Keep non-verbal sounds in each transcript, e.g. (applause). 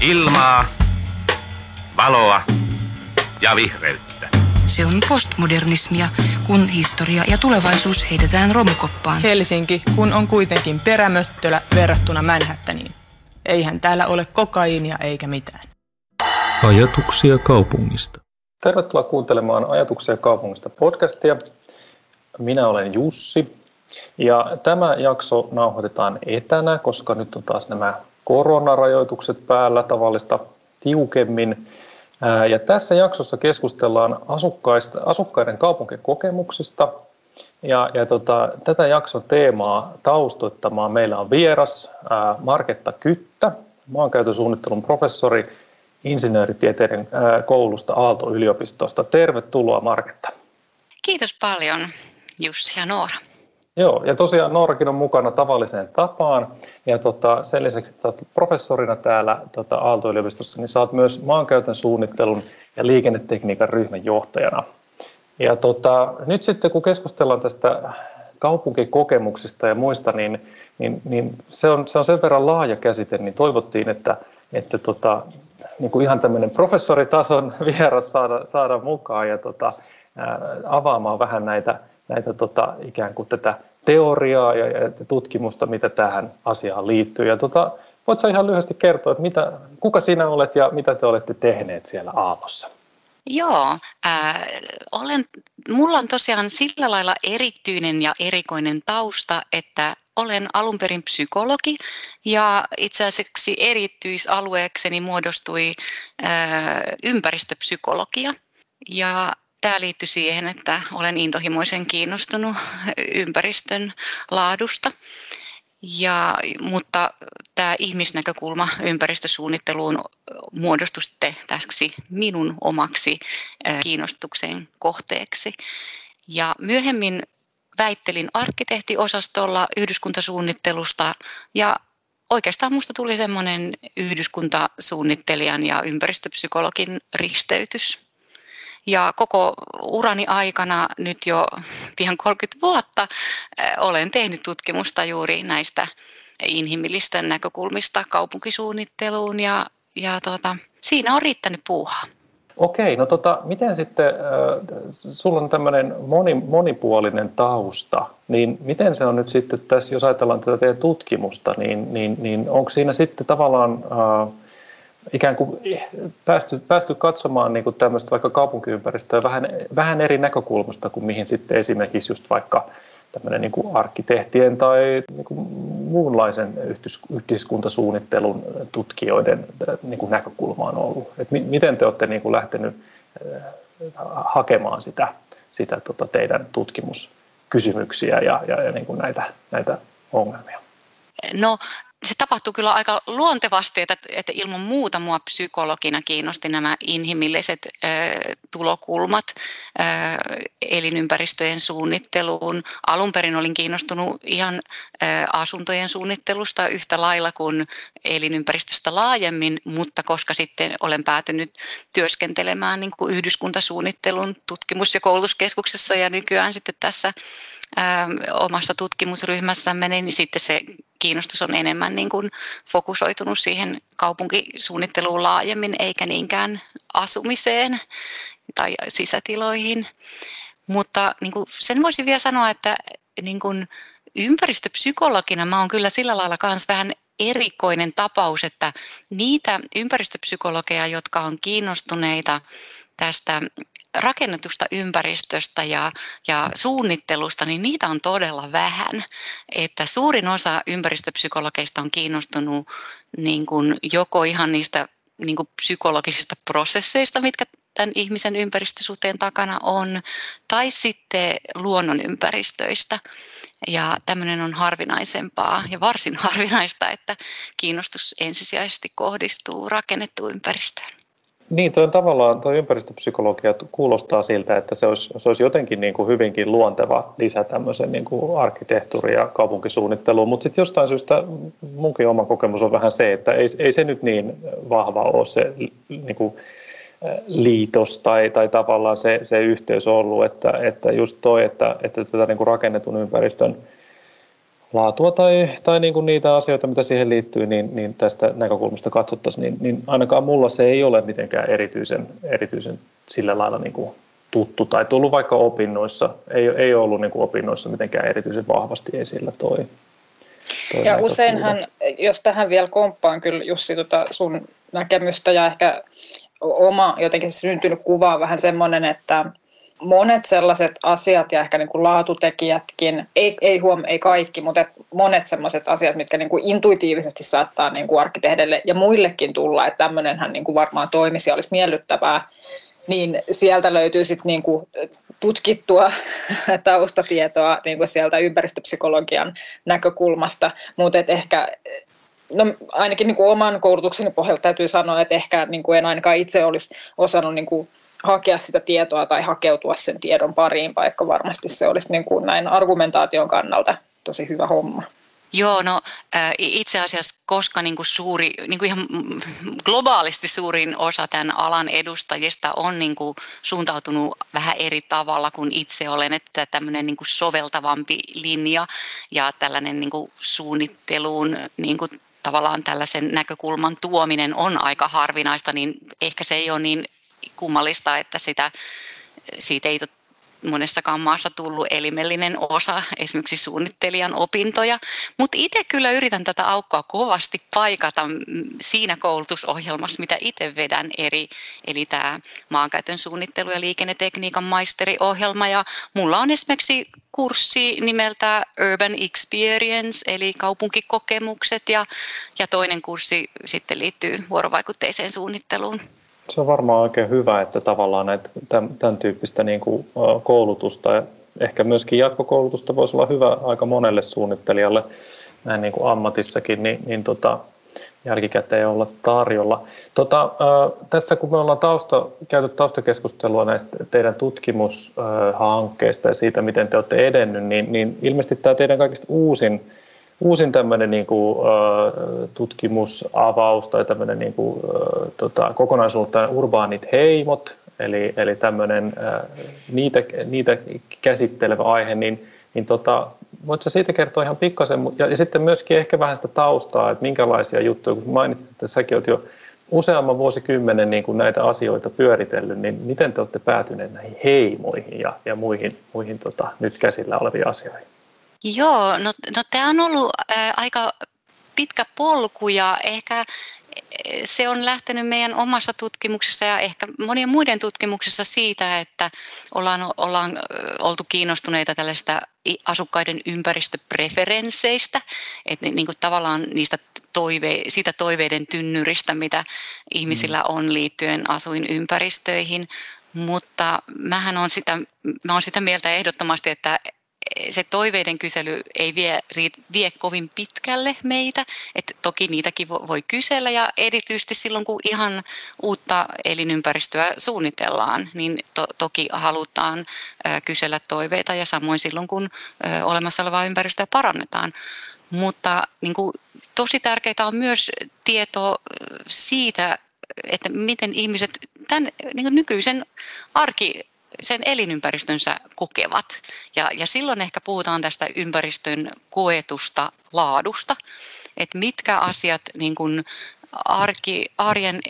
Ilmaa, valoa ja vihreyttä. Se on postmodernismia, kun historia ja tulevaisuus heitetään romukoppaan. Helsinki, kun on kuitenkin perämöttölä verrattuna Manhattaniin. Eihän täällä ole kokaiinia eikä mitään. Ajatuksia kaupungista. Tervetuloa kuuntelemaan Ajatuksia kaupungista podcastia. Minä olen Jussi ja tämä jakso nauhoitetaan etänä, koska nyt on taas nämä koronarajoitukset päällä tavallista tiukemmin. Ja tässä jaksossa keskustellaan asukkaista, asukkaiden kaupunkikokemuksista. Ja, ja tota, tätä jakson teemaa taustoittamaan meillä on vieras ää, Marketta Kyttä, maankäytön suunnittelun professori insinööritieteiden ää, koulusta Aalto-yliopistosta. Tervetuloa Marketta. Kiitos paljon Jussi ja Noora. Joo, ja tosiaan Noorakin on mukana tavalliseen tapaan. Ja tota, sen lisäksi, että olet professorina täällä tota, Aalto-yliopistossa, niin saat myös maankäytön suunnittelun ja liikennetekniikan ryhmän johtajana. Ja tota, nyt sitten kun keskustellaan tästä kaupunkikokemuksista ja muista, niin, niin, niin se, on, se on sen verran laaja käsite, niin toivottiin, että, että tota, niin kuin ihan tämmöinen professoritason (laughs) vieras saada, saada mukaan ja tota, ää, avaamaan vähän näitä, näitä tota, ikään kuin tätä teoriaa ja, ja tutkimusta, mitä tähän asiaan liittyy. Ja tota, voitko ihan lyhyesti kertoa, että mitä, kuka sinä olet ja mitä te olette tehneet siellä Aallossa? Joo, äh, olen, mulla on tosiaan sillä lailla erityinen ja erikoinen tausta, että olen alun perin psykologi ja itse asiassa erityisalueekseni muodostui äh, ympäristöpsykologia. Ja Tämä liittyy siihen, että olen intohimoisen kiinnostunut ympäristön laadusta. Ja, mutta tämä ihmisnäkökulma ympäristösuunnitteluun muodostui sitten täksi minun omaksi kiinnostuksen kohteeksi. Ja myöhemmin väittelin arkkitehtiosastolla yhdyskuntasuunnittelusta ja oikeastaan minusta tuli semmoinen yhdyskuntasuunnittelijan ja ympäristöpsykologin risteytys. Ja koko urani aikana, nyt jo pian 30 vuotta, olen tehnyt tutkimusta juuri näistä inhimillistä näkökulmista kaupunkisuunnitteluun ja, ja tuota, siinä on riittänyt puuhaa. Okei, no tota, miten sitten, äh, sulla on tämmöinen moni, monipuolinen tausta, niin miten se on nyt sitten tässä, jos ajatellaan tätä teidän tutkimusta, niin, niin, niin onko siinä sitten tavallaan äh, ikään kuin päästy, päästy katsomaan niin kuin tämmöistä vaikka kaupunkiympäristöä vähän, vähän eri näkökulmasta kuin mihin sitten esimerkiksi just vaikka tämmöinen niin kuin arkkitehtien tai niin kuin muunlaisen yhteiskuntasuunnittelun tutkijoiden niin kuin näkökulma on ollut. Et miten te olette niin kuin lähtenyt hakemaan sitä, sitä tota teidän tutkimuskysymyksiä ja, ja, ja niin kuin näitä, näitä ongelmia? No se tapahtui kyllä aika luontevasti, että, että ilman muuta mua psykologina kiinnosti nämä inhimilliset ö, tulokulmat ö, elinympäristöjen suunnitteluun. Alun perin olin kiinnostunut ihan ö, asuntojen suunnittelusta yhtä lailla kuin elinympäristöstä laajemmin, mutta koska sitten olen päätynyt työskentelemään niin kuin yhdyskuntasuunnittelun tutkimus- ja koulutuskeskuksessa ja nykyään sitten tässä omassa tutkimusryhmässämme, niin sitten se kiinnostus on enemmän niin kuin fokusoitunut siihen kaupunkisuunnitteluun laajemmin, eikä niinkään asumiseen tai sisätiloihin. Mutta niin kuin sen voisin vielä sanoa, että niin kuin ympäristöpsykologina mä oon kyllä sillä lailla myös vähän erikoinen tapaus, että niitä ympäristöpsykologeja, jotka on kiinnostuneita tästä rakennetusta ympäristöstä ja, ja suunnittelusta, niin niitä on todella vähän. Että suurin osa ympäristöpsykologeista on kiinnostunut niin kuin joko ihan niistä niin kuin psykologisista prosesseista, mitkä tämän ihmisen ympäristösuhteen takana on, tai sitten luonnon ympäristöistä. Ja tämmöinen on harvinaisempaa ja varsin (laughs) harvinaista, että kiinnostus ensisijaisesti kohdistuu rakennettuun ympäristöön. Niin, tuo on tavallaan tuo ympäristöpsykologia kuulostaa siltä, että se olisi, se olisi jotenkin niin kuin hyvinkin luonteva lisä tämmöisen niin kuin arkkitehtuuri- ja kaupunkisuunnitteluun, mutta sitten jostain syystä munkin oma kokemus on vähän se, että ei, ei se nyt niin vahva ole se niin kuin, liitos tai, tai tavallaan se, se yhteys ollut, että, että just toi, että, että tätä niin kuin rakennetun ympäristön laatua tai, tai niin kuin niitä asioita, mitä siihen liittyy, niin, niin tästä näkökulmasta katsottaisiin, niin, niin ainakaan mulla se ei ole mitenkään erityisen, erityisen sillä lailla niin kuin tuttu tai tullut vaikka opinnoissa, ei, ei ollut niin kuin opinnoissa mitenkään erityisen vahvasti esillä toi. toi ja useinhan, jos tähän vielä komppaan kyllä Jussi tota sun näkemystä ja ehkä oma jotenkin syntynyt kuva on vähän semmoinen, että monet sellaiset asiat ja ehkä niin kuin laatutekijätkin, ei, ei, huom, ei kaikki, mutta monet sellaiset asiat, mitkä niin kuin intuitiivisesti saattaa niin kuin arkkitehdelle ja muillekin tulla, että tämmöinenhän niin kuin varmaan toimisi ja olisi miellyttävää, niin sieltä löytyy sitten niin kuin tutkittua (laughs) taustatietoa niin kuin sieltä ympäristöpsykologian näkökulmasta, mutta ehkä No ainakin niin kuin oman koulutukseni pohjalta täytyy sanoa, että ehkä niin kuin en ainakaan itse olisi osannut niin kuin hakea sitä tietoa tai hakeutua sen tiedon pariin, vaikka varmasti se olisi niin kuin näin argumentaation kannalta tosi hyvä homma. Joo, no itse asiassa koska niin kuin suuri, niin kuin ihan globaalisti suurin osa tämän alan edustajista on niin kuin suuntautunut vähän eri tavalla kuin itse olen, että tämmöinen niin kuin soveltavampi linja ja tällainen niin kuin suunnitteluun niin kuin tavallaan tällaisen näkökulman tuominen on aika harvinaista, niin ehkä se ei ole niin kummallista, että sitä, siitä ei monessakaan maassa tullut elimellinen osa esimerkiksi suunnittelijan opintoja, mutta itse kyllä yritän tätä aukkoa kovasti paikata siinä koulutusohjelmassa, mitä itse vedän eri, eli tämä maankäytön suunnittelu ja liikennetekniikan maisteriohjelma ja mulla on esimerkiksi kurssi nimeltä Urban Experience, eli kaupunkikokemukset ja, ja toinen kurssi sitten liittyy vuorovaikutteiseen suunnitteluun. Se on varmaan oikein hyvä, että tavallaan näitä, tämän, tyyppistä niin kuin, koulutusta ja ehkä myöskin jatkokoulutusta voisi olla hyvä aika monelle suunnittelijalle näin niin kuin ammatissakin, niin, niin tota, jälkikäteen olla tarjolla. Tota, tässä kun me ollaan tausta, käyty taustakeskustelua näistä teidän tutkimushankkeista ja siitä, miten te olette edennyt, niin, niin ilmeisesti tämä teidän kaikista uusin uusin tämmöinen niin kuin, tutkimusavaus tai tämmöinen niin kuin, tota, kokonaisuutta urbaanit heimot, eli, eli tämmöinen niitä, niitä käsittelevä aihe, niin, niin tota, voitko siitä kertoa ihan pikkasen, ja, ja sitten myöskin ehkä vähän sitä taustaa, että minkälaisia juttuja, kun mainitsit, että säkin olet jo useamman vuosikymmenen niin kuin näitä asioita pyöritellyt, niin miten te olette päätyneet näihin heimoihin ja, ja muihin, muihin tota, nyt käsillä oleviin asioihin? Joo, no, no tämä on ollut ää, aika pitkä polku ja ehkä se on lähtenyt meidän omassa tutkimuksessa ja ehkä monien muiden tutkimuksessa siitä, että ollaan, ollaan oltu kiinnostuneita tällaista asukkaiden ympäristöpreferensseistä, että niin kuin tavallaan niistä toive, siitä toiveiden tynnyristä, mitä ihmisillä mm. on liittyen asuinympäristöihin, mutta mähän on sitä, mä on sitä mieltä ehdottomasti, että se toiveiden kysely ei vie, vie kovin pitkälle meitä, että toki niitäkin voi kysellä ja erityisesti silloin kun ihan uutta elinympäristöä suunnitellaan, niin to, toki halutaan kysellä toiveita ja samoin silloin kun olemassa olevaa ympäristöä parannetaan. Mutta niin kuin, tosi tärkeää on myös tieto siitä, että miten ihmiset tämän niin nykyisen arki sen elinympäristönsä kokevat. Ja, ja silloin ehkä puhutaan tästä ympäristön koetusta laadusta, että mitkä asiat niin kuin arki, arjen,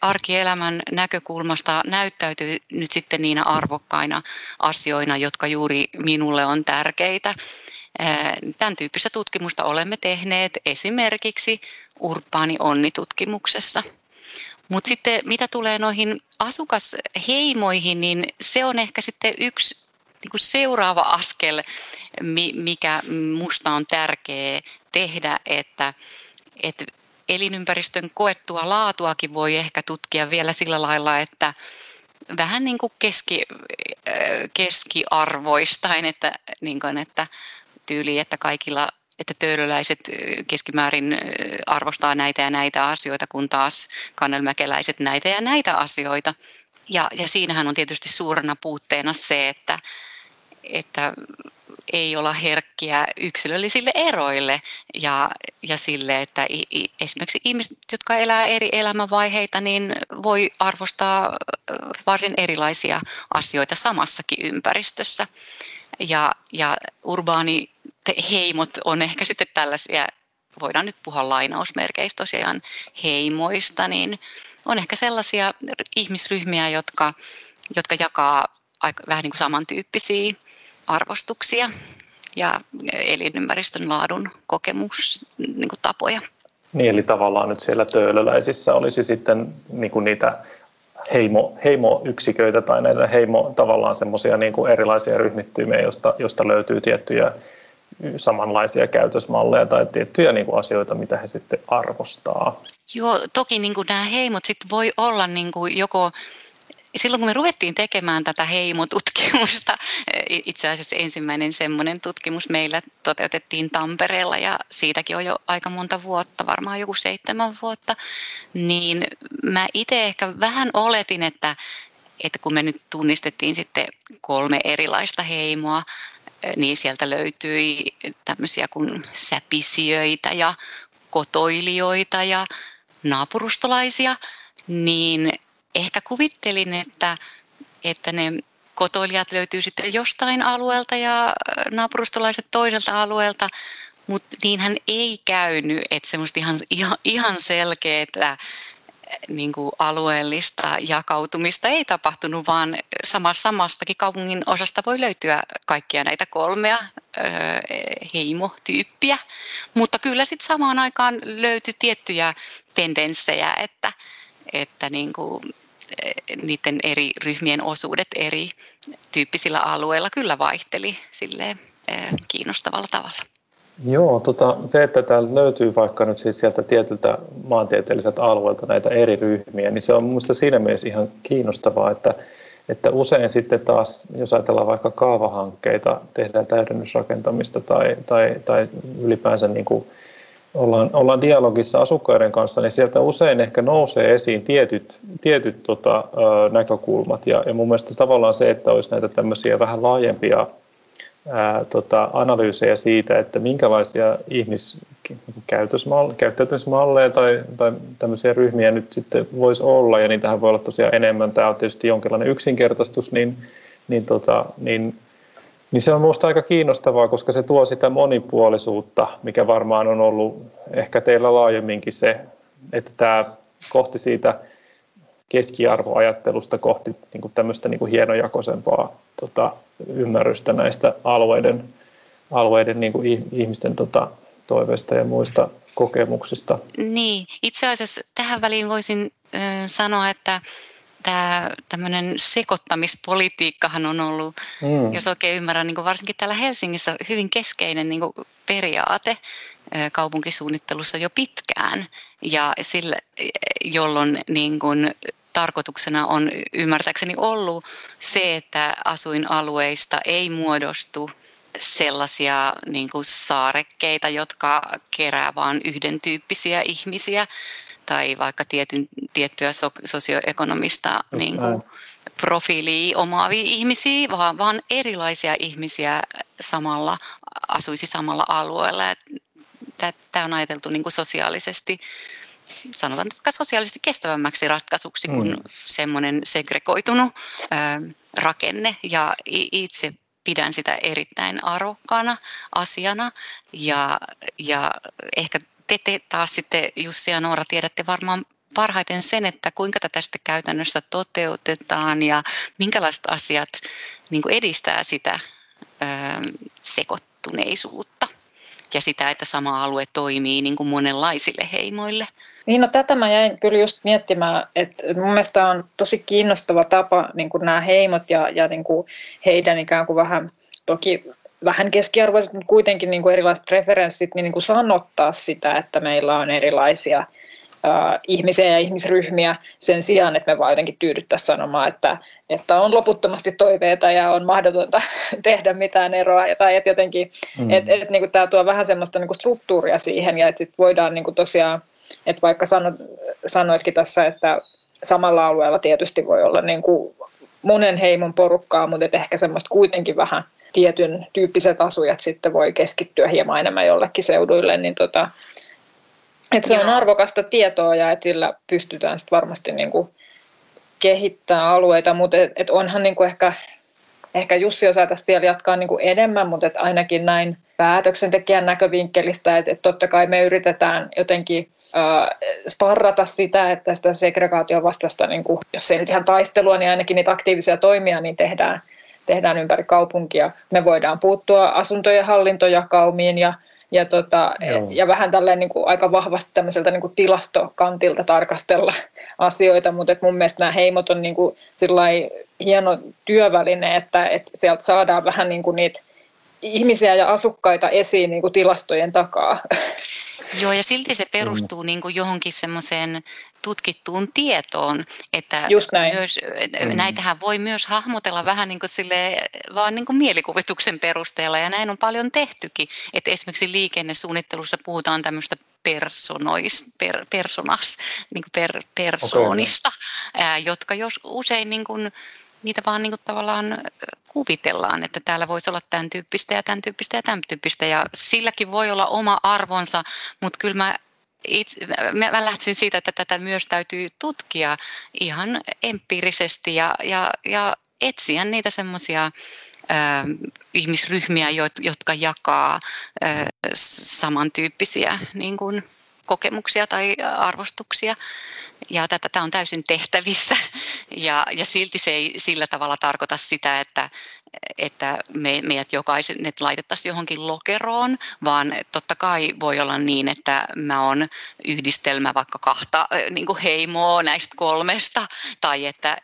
arkielämän näkökulmasta näyttäytyy nyt sitten niinä arvokkaina asioina, jotka juuri minulle on tärkeitä. Tämän tyyppistä tutkimusta olemme tehneet esimerkiksi urbaani onnitutkimuksessa. Mutta sitten mitä tulee noihin asukasheimoihin, niin se on ehkä sitten yksi niin kuin seuraava askel, mikä musta on tärkeä tehdä, että, että elinympäristön koettua laatuakin voi ehkä tutkia vielä sillä lailla, että vähän niin kuin keski, keskiarvoistain, että, niin kuin, että tyyli, että kaikilla että töölöläiset keskimäärin arvostaa näitä ja näitä asioita, kun taas kannelmäkeläiset näitä ja näitä asioita. Ja, ja siinähän on tietysti suurena puutteena se, että, että ei olla herkkiä yksilöllisille eroille ja, ja sille, että esimerkiksi ihmiset, jotka elää eri elämänvaiheita, niin voi arvostaa varsin erilaisia asioita samassakin ympäristössä. Ja, ja urbaani heimot on ehkä sitten tällaisia, voidaan nyt puhua lainausmerkeistä tosiaan heimoista, niin on ehkä sellaisia ihmisryhmiä, jotka, jotka jakaa aika, vähän niin kuin samantyyppisiä arvostuksia ja elinympäristön laadun kokemustapoja. Niin, eli tavallaan nyt siellä töölöläisissä olisi sitten niin kuin niitä heimo, heimoyksiköitä tai näitä heimo tavallaan semmoisia niin kuin erilaisia ryhmittymiä, josta, josta löytyy tiettyjä samanlaisia käytösmalleja tai tiettyjä niin kuin asioita, mitä he sitten arvostaa. Joo, toki niin kuin nämä heimot sitten voi olla niin kuin joko silloin kun me ruvettiin tekemään tätä heimotutkimusta, itse asiassa ensimmäinen semmoinen tutkimus meillä toteutettiin Tampereella ja siitäkin on jo aika monta vuotta, varmaan joku seitsemän vuotta, niin mä itse ehkä vähän oletin, että, että kun me nyt tunnistettiin sitten kolme erilaista heimoa, niin sieltä löytyi tämmöisiä kuin säpisijöitä ja kotoilijoita ja naapurustolaisia, niin ehkä kuvittelin, että, että ne kotoilijat löytyy sitten jostain alueelta ja naapurustolaiset toiselta alueelta, mutta niinhän ei käynyt, että semmoista ihan, ihan selkeää niin kuin alueellista jakautumista ei tapahtunut, vaan samasta, samastakin kaupungin osasta voi löytyä kaikkia näitä kolmea ö, heimotyyppiä. Mutta kyllä sitten samaan aikaan löytyi tiettyjä tendenssejä, että, että niin kuin niiden eri ryhmien osuudet eri tyyppisillä alueilla kyllä vaihteli silleen kiinnostavalla tavalla. Joo, tota, te, että täällä löytyy vaikka nyt siis sieltä tietyltä maantieteelliseltä alueelta näitä eri ryhmiä, niin se on minusta siinä mielessä ihan kiinnostavaa, että, että usein sitten taas, jos ajatellaan vaikka kaavahankkeita, tehdään täydennysrakentamista tai, tai, tai ylipäänsä niin kuin ollaan, ollaan dialogissa asukkaiden kanssa, niin sieltä usein ehkä nousee esiin tietyt, tietyt tota, näkökulmat. Ja, ja mun mielestä tavallaan se, että olisi näitä tämmöisiä vähän laajempia ää, tota, analyysejä siitä, että minkälaisia ihmiskäyttäytymismalleja tai, tai tämmöisiä ryhmiä nyt sitten voisi olla, ja niitähän voi olla tosiaan enemmän. Tämä on tietysti jonkinlainen yksinkertaistus, niin, niin, tota, niin niin se on minusta aika kiinnostavaa, koska se tuo sitä monipuolisuutta, mikä varmaan on ollut ehkä teillä laajemminkin se, että tämä kohti siitä keskiarvoajattelusta kohti niin kuin tämmöistä niin kuin hienojakoisempaa tota, ymmärrystä näistä alueiden, alueiden niin kuin ihmisten tota, toiveista ja muista kokemuksista. Niin, itse asiassa tähän väliin voisin ö, sanoa, että tämä tämmöinen sekoittamispolitiikkahan on ollut, mm. jos oikein ymmärrän, niin varsinkin täällä Helsingissä hyvin keskeinen niin periaate kaupunkisuunnittelussa jo pitkään, ja sille, jolloin niin kuin, tarkoituksena on ymmärtääkseni ollut se, että asuinalueista ei muodostu sellaisia niin kuin saarekkeita, jotka kerää vain yhden tyyppisiä ihmisiä, tai vaikka tietyn, tiettyä so, sosioekonomista niin kuin, profiilia omaavia ihmisiä, vaan, vaan erilaisia ihmisiä samalla, asuisi samalla alueella. Tämä on ajateltu niin kuin sosiaalisesti sanotaan vaikka sosiaalisesti kestävämmäksi ratkaisuksi kuin mm. semmoinen segregoitunut ö, rakenne. Ja itse pidän sitä erittäin arvokkaana asiana ja, ja ehkä te, te taas sitten Jussi ja Noora tiedätte varmaan parhaiten sen, että kuinka tätä sitten käytännössä toteutetaan ja minkälaiset asiat niin edistää sitä ö, sekoittuneisuutta ja sitä, että sama alue toimii niin kuin monenlaisille heimoille. Niin, no tätä mä jäin kyllä just miettimään, että mun mielestä on tosi kiinnostava tapa niin kuin nämä heimot ja, ja niin kuin heidän ikään kuin vähän, toki vähän keskiarvoiset, mutta kuitenkin niin kuin erilaiset referenssit, niin, niin kuin sanottaa sitä, että meillä on erilaisia äh, ihmisiä ja ihmisryhmiä sen sijaan, että me vaan jotenkin tyydyttäisiin sanomaan, että, että on loputtomasti toiveita ja on mahdotonta (laughs) tehdä mitään eroa. Tai että jotenkin, mm. että et, niin kuin tämä tuo vähän semmoista niin kuin struktuuria siihen ja että sit voidaan niin kuin tosiaan, että vaikka sano, sanoitkin tässä, että samalla alueella tietysti voi olla niin kuin monen heimon porukkaa, mutta ehkä semmoista kuitenkin vähän tietyn tyyppiset asujat sitten voi keskittyä hieman enemmän jollekin seuduille, niin tota, että se Joo. on arvokasta tietoa ja että sillä pystytään sitten varmasti niin kuin kehittämään alueita, mutta et, et onhan niin kuin ehkä ehkä Jussi osaa tässä vielä jatkaa niin kuin enemmän, mutta että ainakin näin päätöksentekijän näkövinkkelistä, että, että totta kai me yritetään jotenkin sparrata sitä, että sitä segregaation vastasta, niin kuin, jos ei nyt ihan taistelua, niin ainakin niitä aktiivisia toimia niin tehdään, tehdään ympäri kaupunkia. Me voidaan puuttua asuntojen hallintojakaumiin ja ja, tota, ja vähän tälleen niin kuin aika vahvasti tämmöiseltä niin kuin tilastokantilta tarkastella (laughs) asioita, mutta et mun mielestä nämä heimot on niin kuin hieno työväline, että, että sieltä saadaan vähän niin kuin niitä ihmisiä ja asukkaita esiin niin kuin tilastojen takaa. (laughs) Joo, ja silti se perustuu niin kuin johonkin semmoiseen tutkittuun tietoon, että Just näin. Myös, mm. näitähän voi myös hahmotella vähän niin kuin sille, vaan niin kuin mielikuvituksen perusteella, ja näin on paljon tehtykin, että esimerkiksi liikennesuunnittelussa puhutaan tämmöistä personois, per, personas, niin kuin per, persoonista, okay. ää, jotka jos usein niin kuin, niitä vaan niin kuin tavallaan kuvitellaan, että täällä voisi olla tämän tyyppistä ja tämän tyyppistä ja tämän tyyppistä ja silläkin voi olla oma arvonsa, mutta kyllä mä itse, mä, mä lähtisin siitä, että tätä myös täytyy tutkia ihan empiirisesti ja, ja, ja etsiä niitä semmoisia ihmisryhmiä, jotka jakaa samantyyppisiä niin kuin, kokemuksia tai arvostuksia. Ja tätä on täysin tehtävissä (laughs) ja, ja silti se ei sillä tavalla tarkoita sitä, että, että me, meidät jokaisen että laitettaisiin johonkin lokeroon, vaan totta kai voi olla niin, että mä oon yhdistelmä vaikka kahta niin kuin heimoa näistä kolmesta, tai että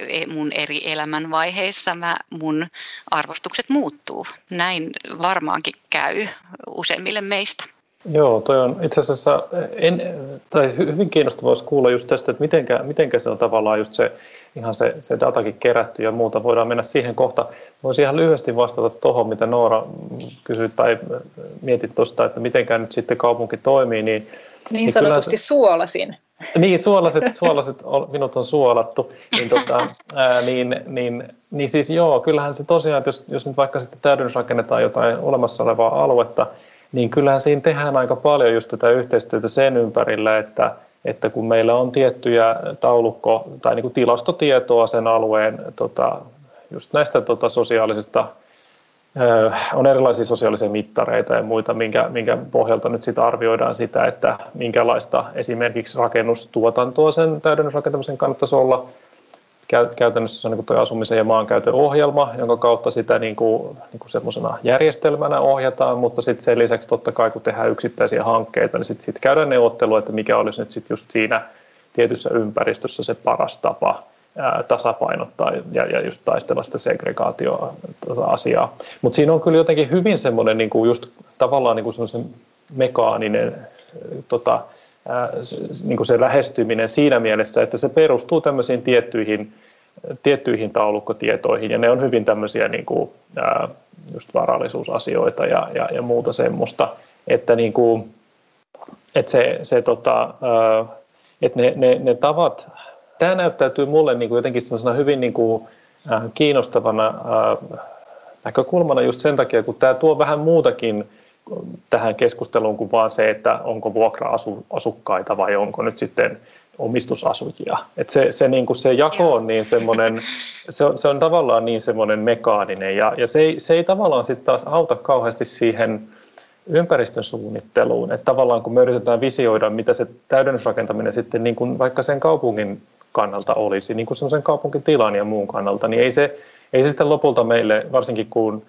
e, mun eri elämänvaiheissa mä, mun arvostukset muuttuu. Näin varmaankin käy useimmille meistä. Joo, toi on itse asiassa en, tai hyvin kiinnostavaa olisi kuulla just tästä, että mitenkä, mitenkä se on tavallaan just se, ihan se, se datakin kerätty ja muuta. Voidaan mennä siihen kohta. Voisin ihan lyhyesti vastata tuohon, mitä Noora kysyi tai mietit tuosta, että mitenkään nyt sitten kaupunki toimii. Niin, niin, niin sanotusti se, suolasin. Niin, suolaset, suolaset minut on suolattu. Niin, tota, ää, niin, niin, niin siis joo, kyllähän se tosiaan, että jos, jos nyt vaikka sitten täydennysrakennetaan jotain olemassa olevaa aluetta, niin kyllähän siinä tehdään aika paljon just tätä yhteistyötä sen ympärillä, että, että kun meillä on tiettyjä taulukko- tai niin kuin tilastotietoa sen alueen tota, just näistä tota, sosiaalisista, on erilaisia sosiaalisia mittareita ja muita, minkä, minkä pohjalta nyt sitä arvioidaan sitä, että minkälaista esimerkiksi rakennustuotantoa sen täydennysrakentamisen kannattaisi olla – käytännössä se on niin tuo asumisen ja maankäytön ohjelma, jonka kautta sitä niin kuin, niin kuin semmoisena järjestelmänä ohjataan, mutta sitten sen lisäksi totta kai kun tehdään yksittäisiä hankkeita, niin sitten sit käydään neuvottelua, että mikä olisi nyt sitten just siinä tietyssä ympäristössä se paras tapa tasapainottaa ja, ja just taistella sitä segregaatio-asiaa. Mutta siinä on kyllä jotenkin hyvin semmoinen niin kuin just tavallaan niin kuin mekaaninen tota, niin kuin se lähestyminen siinä mielessä, että se perustuu tämmöisiin tiettyihin, tiettyihin taulukkotietoihin ja ne on hyvin tämmöisiä niin kuin, just varallisuusasioita ja, ja, ja muuta semmoista, että, niin kuin, että se, se tota, että ne, ne, ne tavat, tämä näyttäytyy mulle niin kuin jotenkin semmoisena hyvin niin kuin, kiinnostavana näkökulmana just sen takia, kun tämä tuo vähän muutakin tähän keskusteluun kuin vaan se, että onko vuokra-asukkaita vai onko nyt sitten omistusasujia. Et se, se, niin kuin se jako on niin semmoinen, se on, se on tavallaan niin semmoinen mekaaninen ja, ja se, ei, se ei tavallaan sitten taas auta kauheasti siihen ympäristön suunnitteluun. Että tavallaan kun me yritetään visioida, mitä se täydennysrakentaminen sitten niin kuin vaikka sen kaupungin kannalta olisi, niin kuin semmoisen kaupunkitilan ja muun kannalta, niin ei se, ei se sitten lopulta meille, varsinkin kun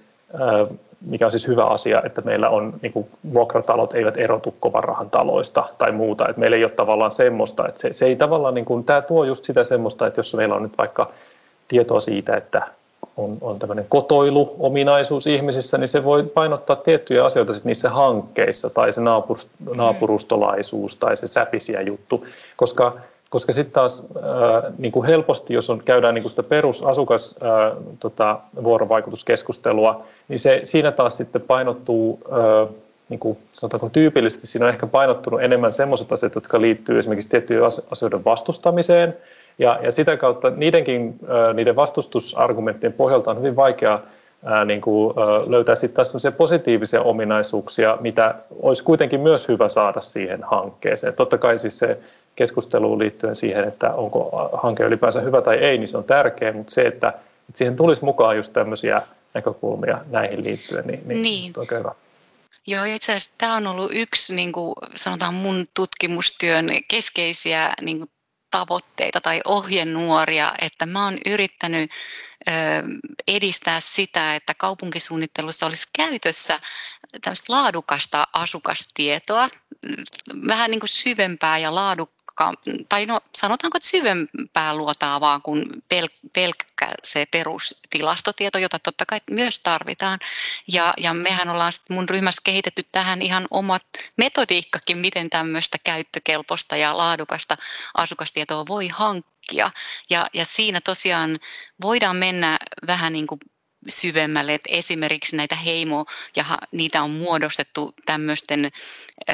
mikä on siis hyvä asia, että meillä on niin kuin, vuokratalot eivät erotu kovan rahan taloista tai muuta, että meillä ei ole tavallaan semmoista, että se, se ei tavallaan, niin kuin, tämä tuo just sitä semmoista, että jos meillä on nyt vaikka tietoa siitä, että on, on tämmöinen kotoiluominaisuus ihmisissä, niin se voi painottaa tiettyjä asioita sit niissä hankkeissa tai se naapur, naapurustolaisuus tai se säpisiä juttu, koska koska sitten taas äh, niin kuin helposti, jos on, käydään niin kuin sitä perusasukas äh, tota, vuorovaikutuskeskustelua, niin se, siinä taas sitten painottuu, äh, niin kuin sanotaanko tyypillisesti, siinä on ehkä painottunut enemmän sellaiset asiat, jotka liittyy esimerkiksi tiettyjen asioiden vastustamiseen, ja, ja sitä kautta niidenkin, äh, niiden vastustusargumenttien pohjalta on hyvin vaikea ää, niin kuin, ää, löytää sitten taas positiivisia ominaisuuksia, mitä olisi kuitenkin myös hyvä saada siihen hankkeeseen. Totta kai siis se keskusteluun liittyen siihen, että onko hanke ylipäänsä hyvä tai ei, niin se on tärkeä, mutta se, että että siihen tulisi mukaan just tämmöisiä näkökulmia näihin liittyen, niin, niin, niin. oikein hyvä. Joo, itse asiassa tämä on ollut yksi, niin kuin sanotaan mun tutkimustyön keskeisiä niin kuin tavoitteita tai ohjenuoria, että mä oon yrittänyt ö, edistää sitä, että kaupunkisuunnittelussa olisi käytössä tämmöistä laadukasta asukastietoa, vähän niin kuin syvempää ja laadukasta tai no sanotaanko, että syvempää luotaavaa kuin pel- pelkkä se perustilastotieto, jota totta kai myös tarvitaan. Ja, ja mehän ollaan mun ryhmässä kehitetty tähän ihan omat metodiikkakin, miten tämmöistä käyttökelpoista ja laadukasta asukastietoa voi hankkia. Ja, ja siinä tosiaan voidaan mennä vähän niin kuin syvemmälle, että esimerkiksi näitä heimo ja niitä on muodostettu tämmöisten ö,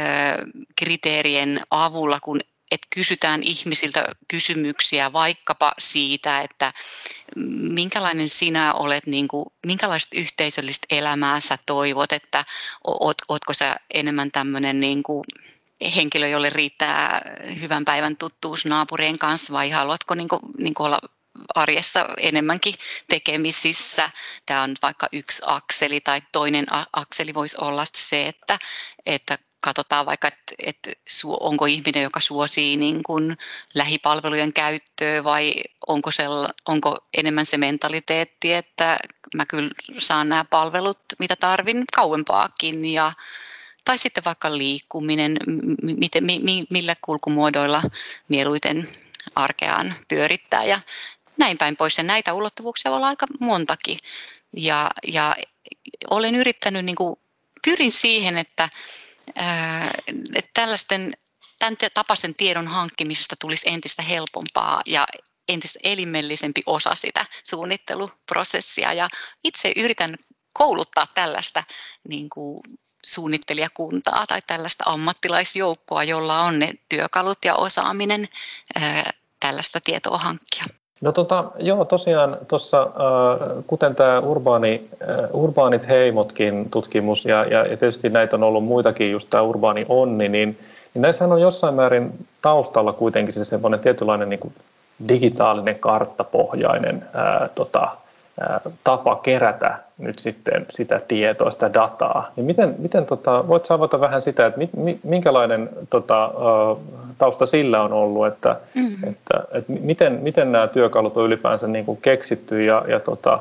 kriteerien avulla, kun että kysytään ihmisiltä kysymyksiä vaikkapa siitä, että minkälainen sinä olet, niin kuin, minkälaista yhteisöllistä elämää sä toivot, että oot, ootko sä enemmän tämmöinen niin henkilö, jolle riittää hyvän päivän tuttuus naapurien kanssa vai haluatko niin kuin, niin kuin olla arjessa enemmänkin tekemisissä. Tämä on vaikka yksi akseli tai toinen akseli voisi olla se, että, että katsotaan vaikka, että, että onko ihminen, joka suosii niin kuin lähipalvelujen käyttöä vai onko, sella, onko enemmän se mentaliteetti, että mä kyllä saan nämä palvelut, mitä tarvin kauempaakin ja tai sitten vaikka liikkuminen, miten, millä kulkumuodoilla mieluiten arkeaan pyörittää ja näin päin pois. Ja näitä ulottuvuuksia voi olla aika montakin. Ja, ja olen yrittänyt, niin kuin, pyrin siihen, että että tällaisten, tämän tapaisen tiedon hankkimisesta tulisi entistä helpompaa ja entistä elimellisempi osa sitä suunnitteluprosessia. Ja itse yritän kouluttaa tällaista niin kuin suunnittelijakuntaa tai tällaista ammattilaisjoukkoa, jolla on ne työkalut ja osaaminen tällaista tietoa hankkia. No tota, joo, tosiaan tuossa, äh, kuten tämä urbaani, äh, urbaanit heimotkin tutkimus, ja, ja, tietysti näitä on ollut muitakin, just tämä urbaani onni, niin, niin näissähän on jossain määrin taustalla kuitenkin se semmoinen tietynlainen niin kuin digitaalinen karttapohjainen ää, tota, tapa kerätä nyt sitten sitä tietoa, sitä dataa. Niin miten, miten tota, voit avata vähän sitä, että mi, minkälainen tota, tausta sillä on ollut, että, mm-hmm. että, että miten, miten nämä työkalut on ylipäänsä niin kuin keksitty ja, ja tota,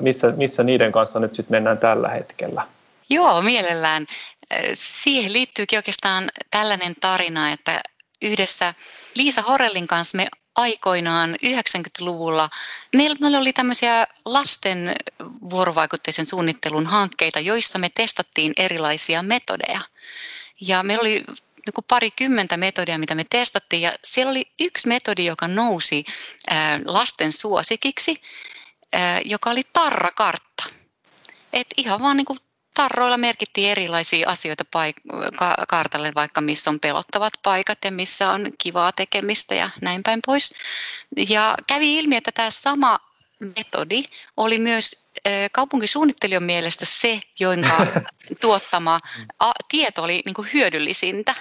missä, missä niiden kanssa nyt sitten mennään tällä hetkellä? Joo, mielellään. Siihen liittyykin oikeastaan tällainen tarina, että yhdessä Liisa Horellin kanssa me aikoinaan 90-luvulla meillä oli tämmöisiä lasten vuorovaikutteisen suunnittelun hankkeita, joissa me testattiin erilaisia metodeja. Ja meillä oli niin parikymmentä metodia, mitä me testattiin, ja siellä oli yksi metodi, joka nousi lasten suosikiksi, joka oli tarrakartta. Et ihan vaan niin kuin tarroilla merkittiin erilaisia asioita paik- ka- kartalle, vaikka missä on pelottavat paikat ja missä on kivaa tekemistä ja näin päin pois. Ja kävi ilmi, että tämä sama metodi oli myös kaupunkisuunnittelijan mielestä se, jonka (laughs) tuottama tieto oli niin kuin hyödyllisintä.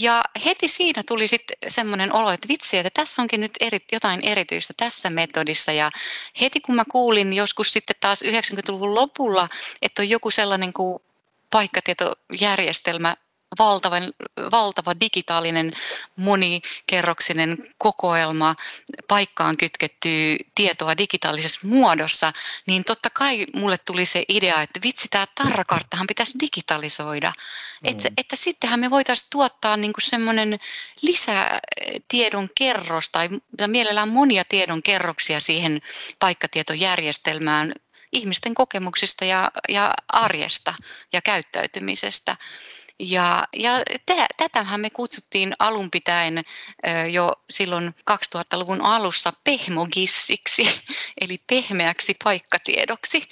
Ja heti siinä tuli sitten semmoinen olo, että vitsi, että tässä onkin nyt eri, jotain erityistä tässä metodissa. Ja heti kun mä kuulin joskus sitten taas 90-luvun lopulla, että on joku sellainen kuin paikkatietojärjestelmä, valtava, valtava digitaalinen monikerroksinen kokoelma paikkaan kytkettyä tietoa digitaalisessa muodossa, niin totta kai mulle tuli se idea, että vitsi, tämä tarrakarttahan pitäisi digitalisoida. Mm. Että, että sittenhän me voitaisiin tuottaa niin semmoinen lisätiedon kerros tai mielellään monia tiedon kerroksia siihen paikkatietojärjestelmään ihmisten kokemuksista ja, ja arjesta ja käyttäytymisestä. Ja, ja tätähän me kutsuttiin alun pitäen jo silloin 2000-luvun alussa pehmogissiksi, (laughs) eli pehmeäksi paikkatiedoksi.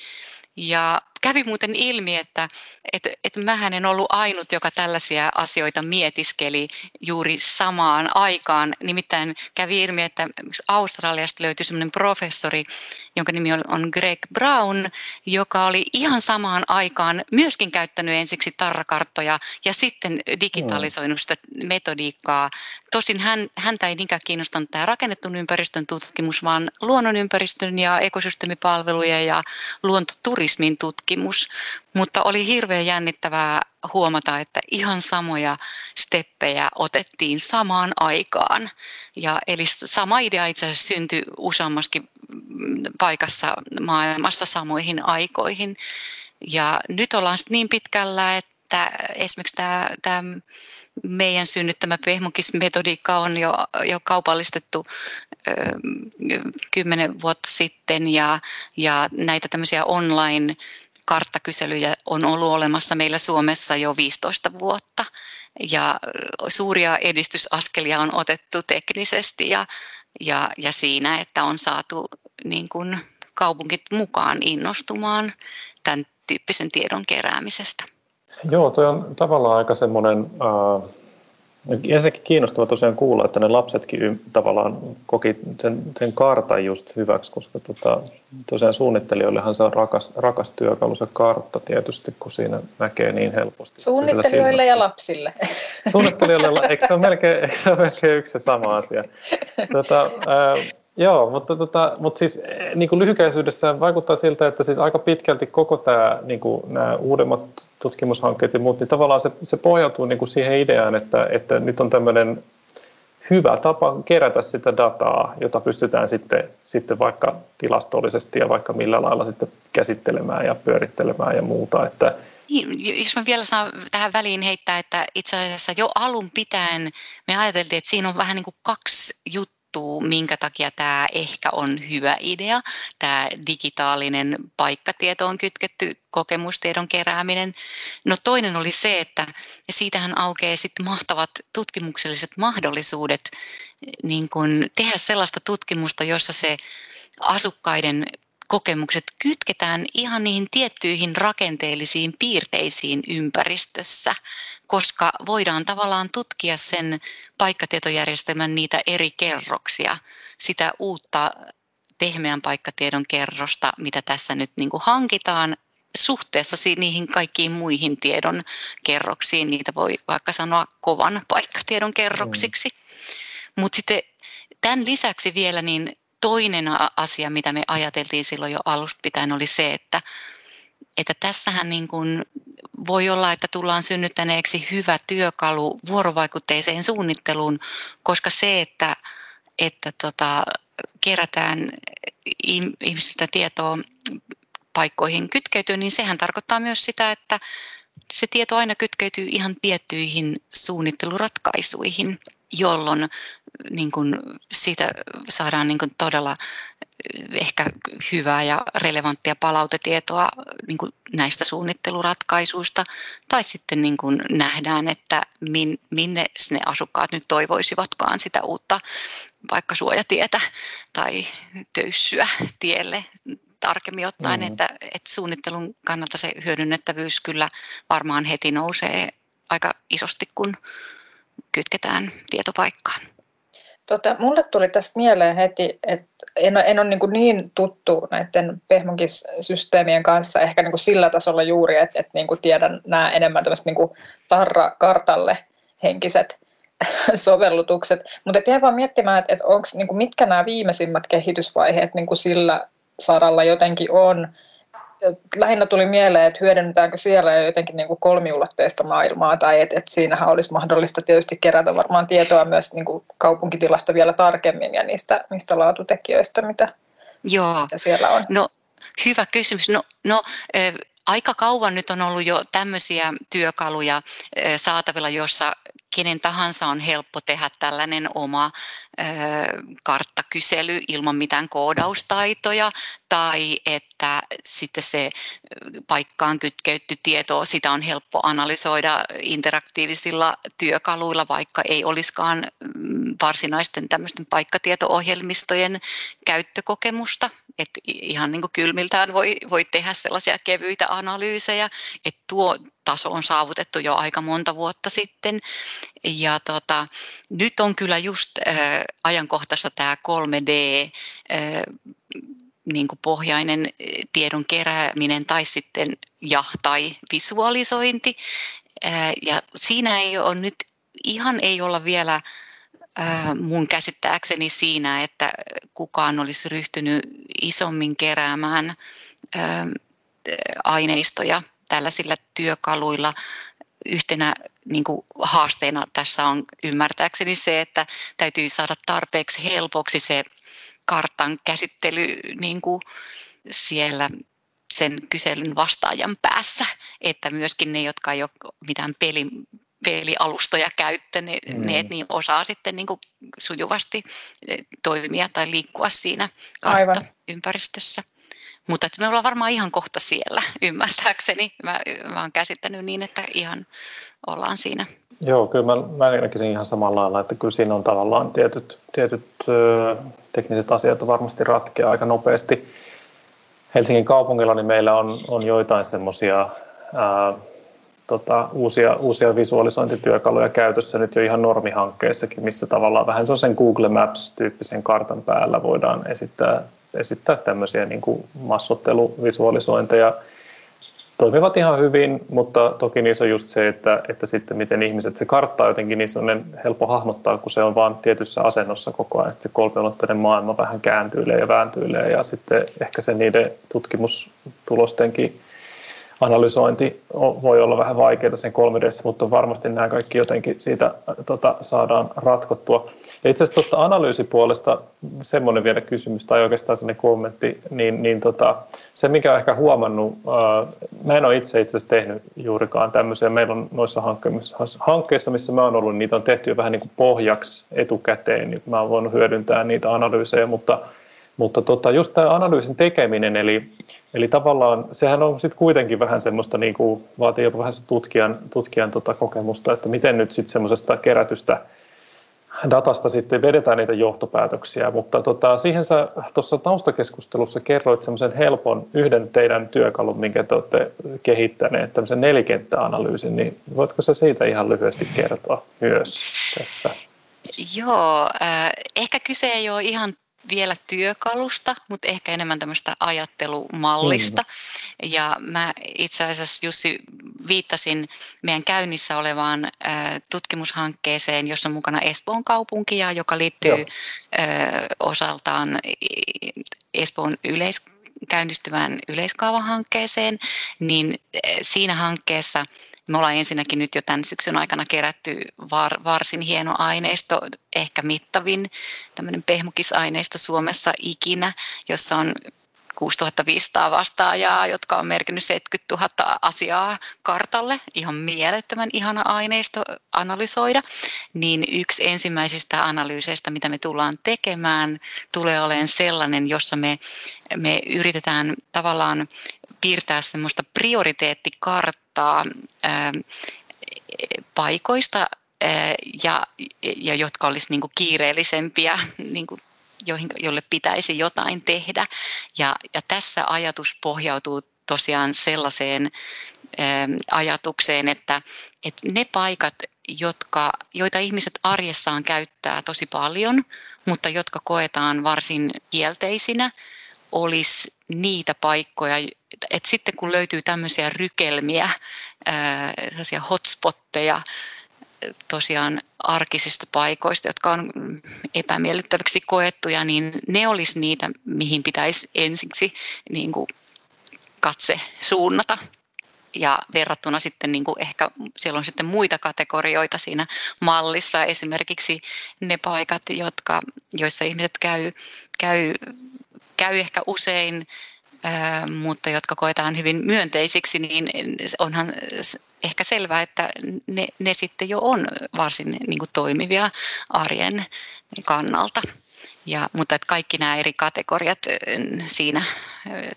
Ja kävi muuten ilmi, että et, et mähän en ollut ainut, joka tällaisia asioita mietiskeli juuri samaan aikaan. Nimittäin kävi ilmi, että Australiasta löytyi semmoinen professori, jonka nimi on Greg Brown, joka oli ihan samaan aikaan myöskin käyttänyt ensiksi tarrakarttoja ja sitten digitalisoinut sitä metodiikkaa. Tosin hän, häntä ei niinkään kiinnostanut tämä rakennetun ympäristön tutkimus, vaan luonnonympäristön ja ekosysteemipalvelujen ja luontoturismin tutkimus. Mutta oli hirveän jännittävää huomata, että ihan samoja steppejä otettiin samaan aikaan. Ja eli sama idea itse asiassa syntyi useammaskin paikassa maailmassa samoihin aikoihin. Ja nyt ollaan niin pitkällä, että esimerkiksi tämä, tämä meidän synnyttämä pehmokismetodiikka on jo, jo kaupallistettu kymmenen vuotta sitten ja, ja näitä tämmöisiä online karttakyselyjä on ollut olemassa meillä Suomessa jo 15 vuotta ja suuria edistysaskelia on otettu teknisesti ja, ja, ja siinä, että on saatu niin kuin kaupunkit mukaan innostumaan tämän tyyppisen tiedon keräämisestä. Joo, toi on tavallaan aika semmoinen äh, Ensinnäkin kiinnostava tosiaan kuulla, että ne lapsetkin tavallaan koki sen, sen kartan just hyväksi, koska tota, tosiaan suunnittelijoillehan se on rakas, rakas työkalu se kartta tietysti, kun siinä näkee niin helposti. Suunnittelijoille ja lapsille. (laughs) Suunnittelijoille, eikö se ole melkein, eikö se ole melkein yksi sama asia? Tota, ää, Joo, mutta, tota, mutta siis niin kuin lyhykäisyydessä vaikuttaa siltä, että siis aika pitkälti koko tämä, niin kuin nämä uudemmat tutkimushankkeet ja muut, niin tavallaan se, se pohjautuu niin kuin siihen ideaan, että, että nyt on tämmöinen hyvä tapa kerätä sitä dataa, jota pystytään sitten, sitten vaikka tilastollisesti ja vaikka millä lailla sitten käsittelemään ja pyörittelemään ja muuta. Että, niin, jos mä vielä saan tähän väliin heittää, että itse asiassa jo alun pitäen me ajateltiin, että siinä on vähän niin kuin kaksi juttua perustuu, minkä takia tämä ehkä on hyvä idea, tämä digitaalinen paikkatietoon kytketty kokemustiedon kerääminen. No toinen oli se, että siitähän aukeaa sitten mahtavat tutkimukselliset mahdollisuudet niin kun tehdä sellaista tutkimusta, jossa se asukkaiden kokemukset kytketään ihan niihin tiettyihin rakenteellisiin piirteisiin ympäristössä, koska voidaan tavallaan tutkia sen paikkatietojärjestelmän niitä eri kerroksia, sitä uutta pehmeän paikkatiedon kerrosta, mitä tässä nyt niin kuin hankitaan suhteessa niihin kaikkiin muihin tiedon kerroksiin. Niitä voi vaikka sanoa kovan paikkatiedon kerroksiksi. Mm. Mutta sitten tämän lisäksi vielä niin toinen asia, mitä me ajateltiin silloin jo alusta pitäen, oli se, että, että tässähän niin kuin voi olla, että tullaan synnyttäneeksi hyvä työkalu vuorovaikutteiseen suunnitteluun, koska se, että, että tota, kerätään ihmisiltä tietoa paikkoihin kytkeytyy, niin sehän tarkoittaa myös sitä, että se tieto aina kytkeytyy ihan tiettyihin suunnitteluratkaisuihin, jolloin niin kuin siitä saadaan niin kuin todella ehkä hyvää ja relevanttia palautetietoa niin kuin näistä suunnitteluratkaisuista. Tai sitten niin kuin nähdään, että min, minne ne asukkaat nyt toivoisivatkaan sitä uutta vaikka suojatietä tai töyssyä tielle tarkemmin ottaen, mm. että, että suunnittelun kannalta se hyödynnettävyys kyllä varmaan heti nousee aika isosti, kun kytketään tietopaikkaan. Tota, mulle tuli tässä mieleen heti, että en, en ole niin, niin tuttu näiden pehmonkis-systeemien kanssa ehkä niin kuin sillä tasolla juuri, että, että niin kuin tiedän nämä enemmän tämmöiset niin tarra-kartalle henkiset (laughs) sovellutukset. Mutta jäin vaan miettimään, että, että onko, niin kuin mitkä nämä viimeisimmät kehitysvaiheet niin kuin sillä saralla jotenkin on, lähinnä tuli mieleen, että hyödynnetäänkö siellä jotenkin niin kuin kolmiulotteista maailmaa, tai että, että siinähän olisi mahdollista tietysti kerätä varmaan tietoa myös niin kuin kaupunkitilasta vielä tarkemmin ja niistä, niistä laatutekijöistä, mitä, Joo. mitä siellä on. No, hyvä kysymys. No, no aika kauan nyt on ollut jo tämmöisiä työkaluja saatavilla, jossa kenen tahansa on helppo tehdä tällainen oma ö, karttakysely ilman mitään koodaustaitoja tai että sitten se paikkaan kytkeytty tieto, sitä on helppo analysoida interaktiivisilla työkaluilla, vaikka ei olisikaan mm, varsinaisten tämmöisten paikkatieto-ohjelmistojen käyttökokemusta. Että ihan niin kuin kylmiltään voi, voi tehdä sellaisia kevyitä analyysejä, että tuo taso on saavutettu jo aika monta vuotta sitten. Ja tota, nyt on kyllä just äh, ajankohtaista tämä 3D äh, niin kuin pohjainen tiedon kerääminen tai sitten ja tai visualisointi. Äh, ja siinä ei ole nyt ihan ei olla vielä äh, mun käsittääkseni siinä, että kukaan olisi ryhtynyt isommin keräämään äh, aineistoja tällaisilla työkaluilla yhtenä niin kuin haasteena tässä on ymmärtääkseni se, että täytyy saada tarpeeksi helpoksi se kartan käsittely niin kuin siellä sen kyselyn vastaajan päässä, että myöskin ne, jotka ei ole mitään peli, pelialustoja käyttäneet, mm. niin osaa sitten niin kuin sujuvasti toimia tai liikkua siinä karttaympäristössä. Mutta että me ollaan varmaan ihan kohta siellä, (laughs) ymmärtääkseni. Mä, mä oon käsittänyt niin, että ihan ollaan siinä. Joo, kyllä mä, mä näkisin ihan samalla lailla, että kyllä siinä on tavallaan tietyt, tietyt ö, tekniset asiat on varmasti ratkea aika nopeasti. Helsingin kaupungilla niin meillä on, on joitain semmoisia tota, uusia, uusia visualisointityökaluja käytössä nyt jo ihan normihankkeissakin, missä tavallaan vähän sen Google Maps-tyyppisen kartan päällä voidaan esittää esittää tämmöisiä niin kuin massotteluvisualisointeja. Toimivat ihan hyvin, mutta toki niissä on just se, että, että sitten miten ihmiset, se kartta jotenkin niissä on helppo hahmottaa, kun se on vaan tietyssä asennossa koko ajan. Sitten kolmiulotteinen maailma vähän kääntyilee ja vääntyilee ja sitten ehkä se niiden tutkimustulostenkin analysointi voi olla vähän vaikeaa sen 3 d mutta varmasti nämä kaikki jotenkin siitä tota, saadaan ratkottua. Ja itse asiassa tuosta analyysipuolesta semmoinen vielä kysymys tai oikeastaan sellainen kommentti, niin, niin tota, se mikä olen ehkä huomannut, ää, mä en ole itse itse asiassa tehnyt juurikaan tämmöisiä, meillä on noissa hankkeissa, hankkeissa missä mä oon ollut, niitä on tehty jo vähän niin kuin pohjaksi etukäteen, niin mä oon voinut hyödyntää niitä analyysejä, mutta mutta tota, just tämä analyysin tekeminen, eli, eli tavallaan sehän on sitten kuitenkin vähän semmoista, niin kuin, vaatii jopa vähän tutkijan, tutkijan tota kokemusta, että miten nyt sitten semmoisesta kerätystä datasta sitten vedetään niitä johtopäätöksiä, mutta tota, siihen sä tuossa taustakeskustelussa kerroit semmoisen helpon yhden teidän työkalun, minkä te olette kehittäneet, tämmöisen nelikenttäanalyysin, niin voitko sä siitä ihan lyhyesti kertoa myös tässä? Joo, äh, ehkä kyse ei ole ihan vielä työkalusta, mutta ehkä enemmän tämmöistä ajattelumallista. Ja mä itse asiassa Jussi viittasin meidän käynnissä olevaan äh, tutkimushankkeeseen, jossa on mukana Espoon kaupunki ja joka liittyy äh, osaltaan Espoon yleis käynnistyvään yleiskaavahankkeeseen, niin siinä hankkeessa me ollaan ensinnäkin nyt jo tämän syksyn aikana kerätty var, varsin hieno aineisto, ehkä mittavin tämmöinen pehmukisaineisto Suomessa ikinä, jossa on 6500 vastaajaa, jotka on merkinnyt 70 000 asiaa kartalle, ihan mielettömän ihana aineisto analysoida, niin yksi ensimmäisistä analyyseistä, mitä me tullaan tekemään, tulee olemaan sellainen, jossa me, me yritetään tavallaan piirtää semmoista prioriteettikarttaa ää, paikoista, ää, ja, ja jotka olisi niin kuin kiireellisempiä (laughs) niin kuin joihin, jolle pitäisi jotain tehdä. Ja, ja tässä ajatus pohjautuu tosiaan sellaiseen ä, ajatukseen, että, että ne paikat, jotka, joita ihmiset arjessaan käyttää tosi paljon, mutta jotka koetaan varsin kielteisinä, olisi niitä paikkoja, että sitten kun löytyy tämmöisiä rykelmiä, sellaisia hotspotteja, tosiaan arkisista paikoista, jotka on epämiellyttäviksi koettuja, niin ne olisi niitä, mihin pitäisi ensiksi niin kuin katse suunnata. Ja verrattuna sitten niin kuin ehkä siellä on sitten muita kategorioita siinä mallissa, esimerkiksi ne paikat, jotka, joissa ihmiset käy, käy, käy ehkä usein, mutta jotka koetaan hyvin myönteisiksi, niin onhan ehkä selvää, että ne, ne sitten jo on varsin niin kuin toimivia arjen kannalta. Ja, mutta että kaikki nämä eri kategoriat siinä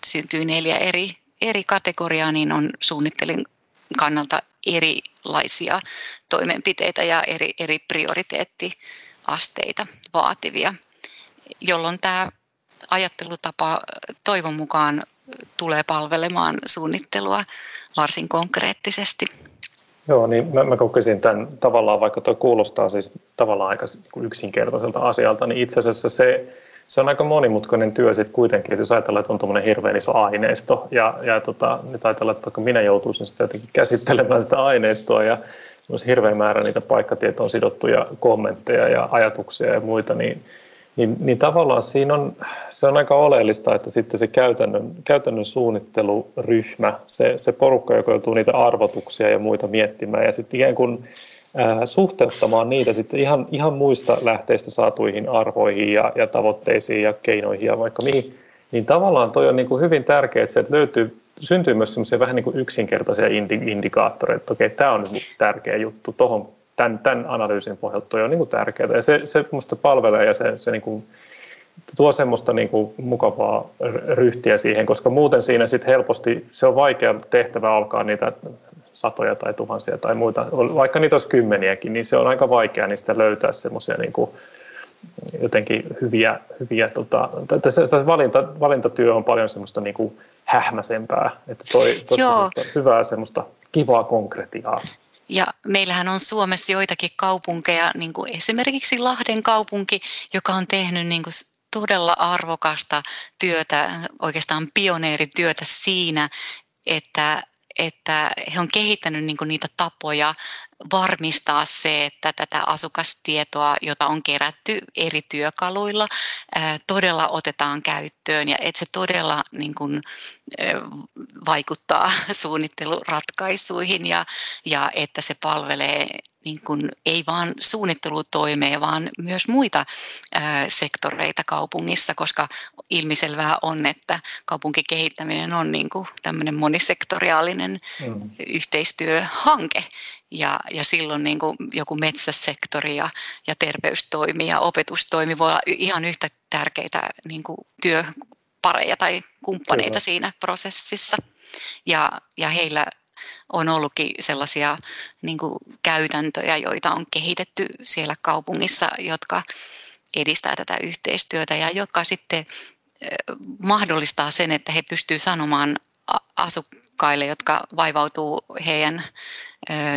syntyy neljä eri, eri kategoriaa, niin on suunnittelin kannalta erilaisia toimenpiteitä ja eri, eri prioriteettiasteita vaativia, jolloin tämä ajattelutapa toivon mukaan tulee palvelemaan suunnittelua varsin konkreettisesti. Joo, niin mä, mä kokisin tämän tavallaan, vaikka tuo kuulostaa siis tavallaan aika yksinkertaiselta asialta, niin itse asiassa se, se on aika monimutkainen työ sitten kuitenkin, että jos ajatellaan, että on tuommoinen hirveän iso aineisto, ja, ja tota, nyt ajatellaan, että minä joutuisin sitä jotenkin käsittelemään sitä aineistoa, ja olisi hirveän määrä niitä paikkatietoon sidottuja kommentteja ja ajatuksia ja muita, niin niin, niin tavallaan siinä on, se on aika oleellista, että sitten se käytännön, käytännön suunnitteluryhmä, se, se porukka, joka joutuu niitä arvotuksia ja muita miettimään ja sitten ikään kuin suhteuttamaan niitä sitten ihan, ihan muista lähteistä saatuihin arvoihin ja, ja tavoitteisiin ja keinoihin ja vaikka mihin, niin tavallaan toi on niin kuin hyvin tärkeää, että sieltä löytyy, syntyy myös semmoisia vähän niin kuin yksinkertaisia indikaattoreita, että okei, tämä on nyt tärkeä juttu, tuohon tämän, tämän analyysin pohjalta on niin kuin tärkeää. Ja se, se minusta palvelee ja se, se niin kuin tuo semmoista niin kuin mukavaa ryhtiä siihen, koska muuten siinä sitten helposti se on vaikea tehtävä alkaa niitä satoja tai tuhansia tai muita, vaikka niitä olisi kymmeniäkin, niin se on aika vaikea niistä löytää semmoisia niin kuin jotenkin hyviä, hyviä tota, se valinta, valintatyö on paljon semmoista niin kuin hähmäsempää, että toi, toi hyvää semmoista kivaa konkretiaa. Ja meillähän on Suomessa joitakin kaupunkeja, niin kuin esimerkiksi Lahden kaupunki, joka on tehnyt niin kuin todella arvokasta työtä, oikeastaan pioneerityötä siinä, että että he on kehittänyt niin niitä tapoja varmistaa se, että tätä asukastietoa, jota on kerätty eri työkaluilla, todella otetaan käyttöön ja että se todella niin kuin, vaikuttaa (laughs) suunnitteluratkaisuihin ja, ja että se palvelee niin kuin, ei vain suunnittelutoimea, vaan myös muita ää, sektoreita kaupungissa, koska ilmiselvää on, että kaupunkikehittäminen on niin kuin, tämmöinen monisektoriaalinen mm. yhteistyöhanke. Ja, ja silloin niin kuin joku metsäsektori ja, ja terveystoimi ja opetustoimi voi olla ihan yhtä tärkeitä niin kuin työpareja tai kumppaneita Kyllä. siinä prosessissa. Ja, ja heillä on ollutkin sellaisia niin kuin käytäntöjä, joita on kehitetty siellä kaupungissa, jotka edistää tätä yhteistyötä ja jotka sitten mahdollistaa sen, että he pystyvät sanomaan asukkaille, jotka vaivautuu heidän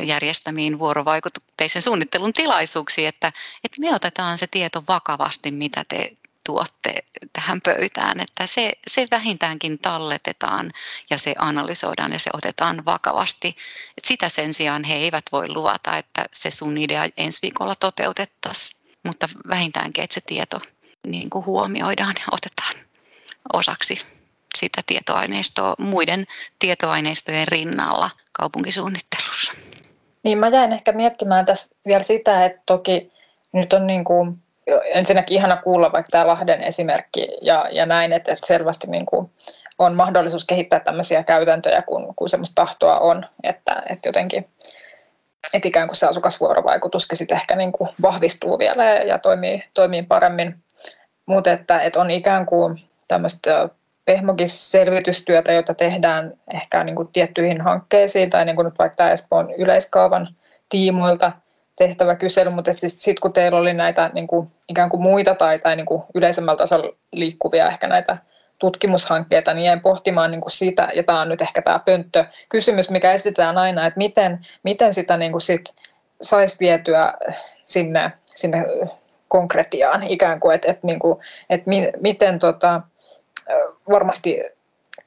järjestämiin vuorovaikutteisen suunnittelun tilaisuuksiin, että, että me otetaan se tieto vakavasti, mitä te tuotte tähän pöytään, että se, se vähintäänkin talletetaan ja se analysoidaan ja se otetaan vakavasti. Et sitä sen sijaan he eivät voi luvata, että se sun idea ensi viikolla toteutettaisiin, mutta vähintäänkin, että se tieto niin kuin huomioidaan ja otetaan osaksi sitä tietoaineistoa muiden tietoaineistojen rinnalla kaupunkisuunnittelussa. Niin mä jäin ehkä miettimään tässä vielä sitä, että toki nyt on niin kuin ensinnäkin ihana kuulla vaikka tämä Lahden esimerkki ja, ja näin, että, että selvästi niin kuin on mahdollisuus kehittää tämmöisiä käytäntöjä, kun, kun semmoista tahtoa on, että, että jotenkin että ikään kuin se asukasvuorovaikutuskin sitten ehkä niin kuin vahvistuu vielä ja, ja toimii, toimii paremmin. Mutta että, että on ikään kuin tämmöistä pehmokis-selvitystyötä, jota tehdään ehkä niin kuin tiettyihin hankkeisiin, tai niin kuin nyt vaikka Espoon yleiskaavan tiimoilta – tehtävä kysely, mutta sitten sit, kun teillä oli näitä niin kuin, ikään kuin muita tai, tai niin kuin yleisemmällä tasolla liikkuvia ehkä näitä tutkimushankkeita, niin jäin pohtimaan niin kuin sitä, ja tämä on nyt ehkä tämä pönttö kysymys, mikä esitetään aina, että miten, miten sitä niin kuin sit saisi vietyä sinne, sinne konkretiaan ikään kuin, että, että, niin kuin, että mi, miten tota, varmasti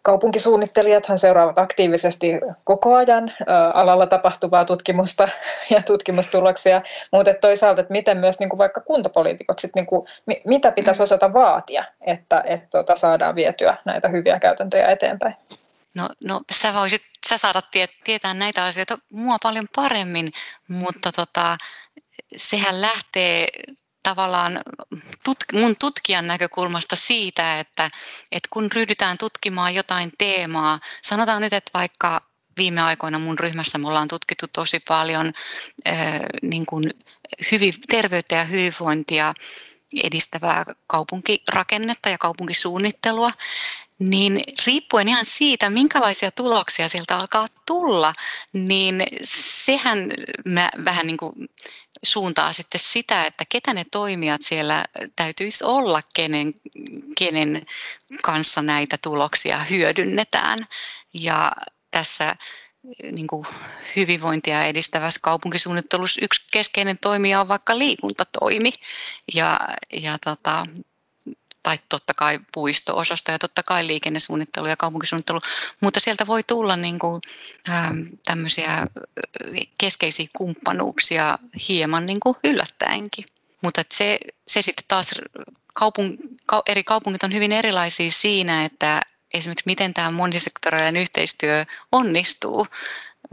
Kaupunkisuunnittelijathan seuraavat aktiivisesti koko ajan alalla tapahtuvaa tutkimusta ja tutkimustuloksia, mutta toisaalta, että miten myös niin kuin vaikka kuntapoliitikot, sit niin kuin, mitä pitäisi osata vaatia, että, että tuota, saadaan vietyä näitä hyviä käytäntöjä eteenpäin? No, no sä, voisit, sä saatat tietää näitä asioita mua paljon paremmin, mutta tota, sehän lähtee tavallaan tut- mun tutkijan näkökulmasta siitä, että, että kun ryhdytään tutkimaan jotain teemaa, sanotaan nyt, että vaikka viime aikoina mun ryhmässä me ollaan tutkittu tosi paljon niin kuin hyvin, terveyttä ja hyvinvointia edistävää kaupunkirakennetta ja kaupunkisuunnittelua, niin riippuen ihan siitä, minkälaisia tuloksia sieltä alkaa tulla, niin sehän mä vähän niin kuin suuntaa sitten sitä, että ketä ne toimijat siellä täytyisi olla, kenen, kenen kanssa näitä tuloksia hyödynnetään. Ja tässä niin kuin hyvinvointia edistävässä kaupunkisuunnittelussa yksi keskeinen toimija on vaikka liikuntatoimi. Ja, ja tota, tai totta kai puisto-osasto ja totta kai liikennesuunnittelu ja kaupunkisuunnittelu, mutta sieltä voi tulla niin kuin, ähm, tämmöisiä keskeisiä kumppanuuksia hieman niin kuin yllättäenkin. Mutta se, se sitten taas kaupung, eri kaupungit on hyvin erilaisia siinä, että esimerkiksi miten tämä monisektoraalinen yhteistyö onnistuu.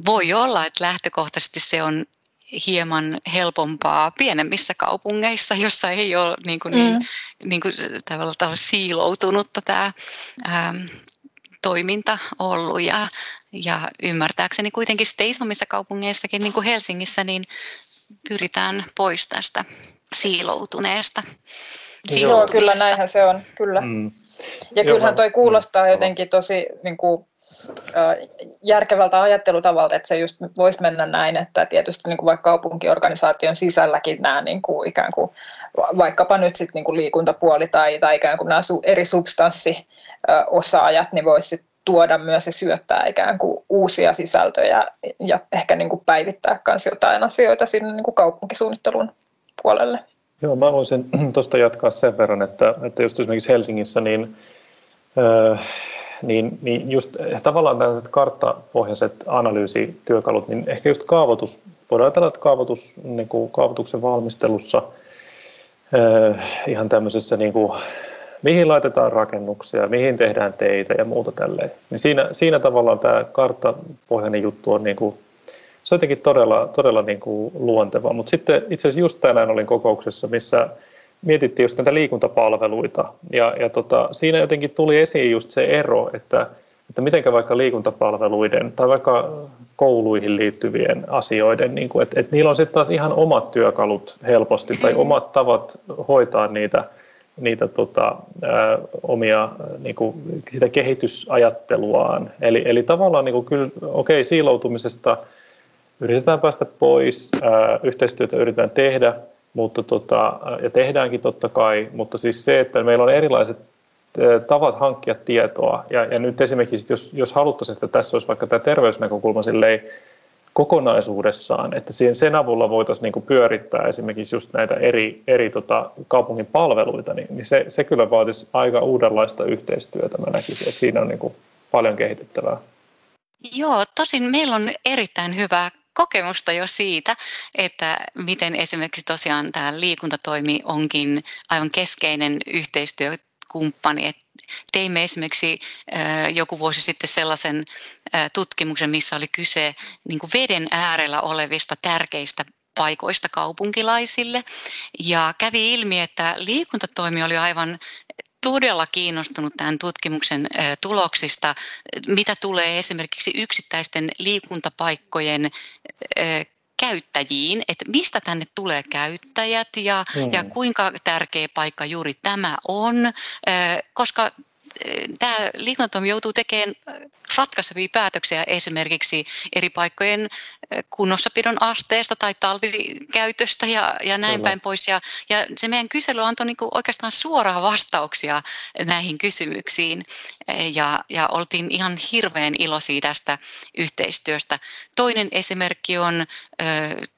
Voi olla, että lähtökohtaisesti se on hieman helpompaa pienemmissä kaupungeissa, jossa ei ole niin kuin, niin, mm. niin kuin, tavallaan, siiloutunutta tämä ää, toiminta ollut. Ja, ja ymmärtääkseni kuitenkin sitten isommissa kaupungeissakin, niin kuin Helsingissä, niin pyritään pois tästä siiloutuneesta. Joo, kyllä näinhän se on, kyllä. Mm. Ja kyllähän toi kuulostaa jotenkin tosi niin kuin, järkevältä ajattelutavalta, että se just voisi mennä näin, että tietysti niin kuin vaikka kaupunkiorganisaation sisälläkin nämä niin kuin ikään kuin, vaikkapa nyt sitten niin kuin liikuntapuoli tai, tai ikään kuin nämä eri substanssiosaajat, niin voisi tuoda myös ja syöttää ikään kuin uusia sisältöjä ja ehkä niin kuin päivittää myös jotain asioita sinne niin kuin kaupunkisuunnittelun puolelle. Joo, mä voisin (clears throat) tuosta jatkaa sen verran, että, että just esimerkiksi Helsingissä niin niin, niin just eh, tavallaan tällaiset karttapohjaiset analyysityökalut, niin ehkä just kaavoitus, voidaan ajatella, että kaavoitus, niin kuin kaavoituksen valmistelussa äh, ihan tämmöisessä, niin kuin, mihin laitetaan rakennuksia, mihin tehdään teitä ja muuta tälleen. Niin siinä, siinä tavallaan tämä karttapohjainen juttu on niin kuin, se on jotenkin todella, todella niin kuin luonteva. Mutta sitten itse asiassa just tänään olin kokouksessa, missä mietittiin just näitä liikuntapalveluita ja, ja tota, siinä jotenkin tuli esiin just se ero, että, että miten vaikka liikuntapalveluiden tai vaikka kouluihin liittyvien asioiden, niin kuin, että, että niillä on sitten taas ihan omat työkalut helposti tai omat tavat hoitaa niitä, niitä tota, ää, omia niin kuin, sitä kehitysajatteluaan. Eli, eli tavallaan niin kuin, kyllä, okei, siiloutumisesta yritetään päästä pois, ää, yhteistyötä yritetään tehdä, mutta tota, ja tehdäänkin totta kai, mutta siis se, että meillä on erilaiset tavat hankkia tietoa, ja, ja nyt esimerkiksi, jos, jos haluttaisiin, että tässä olisi vaikka tämä terveysnäkökulma silleen kokonaisuudessaan, että sen avulla voitaisiin niin pyörittää esimerkiksi just näitä eri, eri tota, kaupungin palveluita, niin, niin se, se kyllä vaatisi aika uudenlaista yhteistyötä, mä näkisin, että siinä on niin paljon kehitettävää. Joo, tosin meillä on erittäin hyvä kokemusta jo siitä, että miten esimerkiksi tosiaan tämä liikuntatoimi onkin aivan keskeinen yhteistyökumppani. teimme esimerkiksi joku vuosi sitten sellaisen tutkimuksen, missä oli kyse niin veden äärellä olevista tärkeistä paikoista kaupunkilaisille. Ja kävi ilmi, että liikuntatoimi oli aivan todella kiinnostunut tämän tutkimuksen tuloksista, mitä tulee esimerkiksi yksittäisten liikuntapaikkojen käyttäjiin, että mistä tänne tulee käyttäjät ja, mm. ja kuinka tärkeä paikka juuri tämä on, koska tämä liikuntatoimi joutuu tekemään ratkaisevia päätöksiä esimerkiksi eri paikkojen kunnossapidon asteesta tai talvikäytöstä ja, ja näin Kyllä. päin pois. Ja, ja se meidän kysely antoi niin kuin oikeastaan suoraa vastauksia näihin kysymyksiin ja, ja oltiin ihan hirveän iloisia tästä yhteistyöstä. Toinen esimerkki on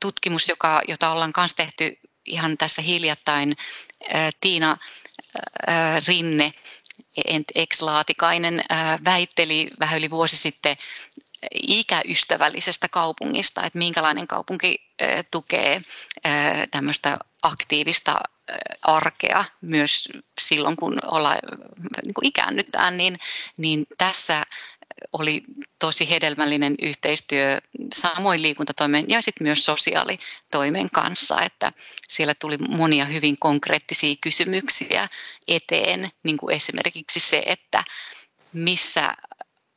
tutkimus, joka, jota ollaan myös tehty ihan tässä hiljattain. Tiina Rinne ex-laatikainen väitteli vähän yli vuosi sitten ikäystävällisestä kaupungista, että minkälainen kaupunki tukee tämmöistä aktiivista arkea myös silloin, kun ollaan, niin kuin ikäännytään, niin, niin tässä oli tosi hedelmällinen yhteistyö samoin liikuntatoimen ja sitten myös sosiaalitoimen kanssa, että siellä tuli monia hyvin konkreettisia kysymyksiä eteen, niin kuin esimerkiksi se, että missä,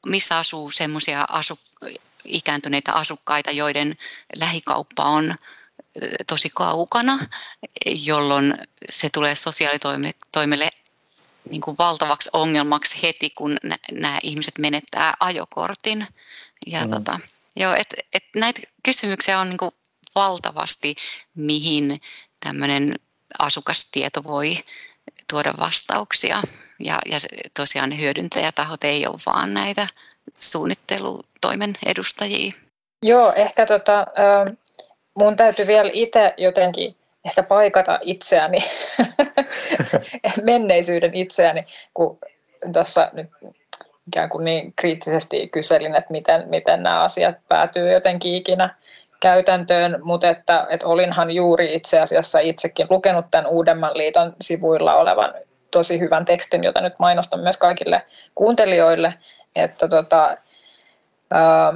missä asuu semmoisia asu, ikääntyneitä asukkaita, joiden lähikauppa on tosi kaukana, jolloin se tulee sosiaalitoimelle niin kuin valtavaksi ongelmaksi heti, kun nämä ihmiset menettää ajokortin. Ja mm. tota, joo, et, et näitä kysymyksiä on niin kuin valtavasti, mihin tämmöinen asukastieto voi tuoda vastauksia. Ja, ja tosiaan ne hyödyntäjätahot ei ole vaan näitä suunnittelutoimen edustajia. Joo, ehkä tota, mun täytyy vielä itse jotenkin ehkä paikata itseäni, (laughs) menneisyyden itseäni, kun tuossa nyt ikään kuin niin kriittisesti kyselin, että miten, miten nämä asiat päätyy jotenkin ikinä käytäntöön, mutta että, että olinhan juuri itse asiassa itsekin lukenut tämän Uudemman liiton sivuilla olevan tosi hyvän tekstin, jota nyt mainostan myös kaikille kuuntelijoille, että tota, ää,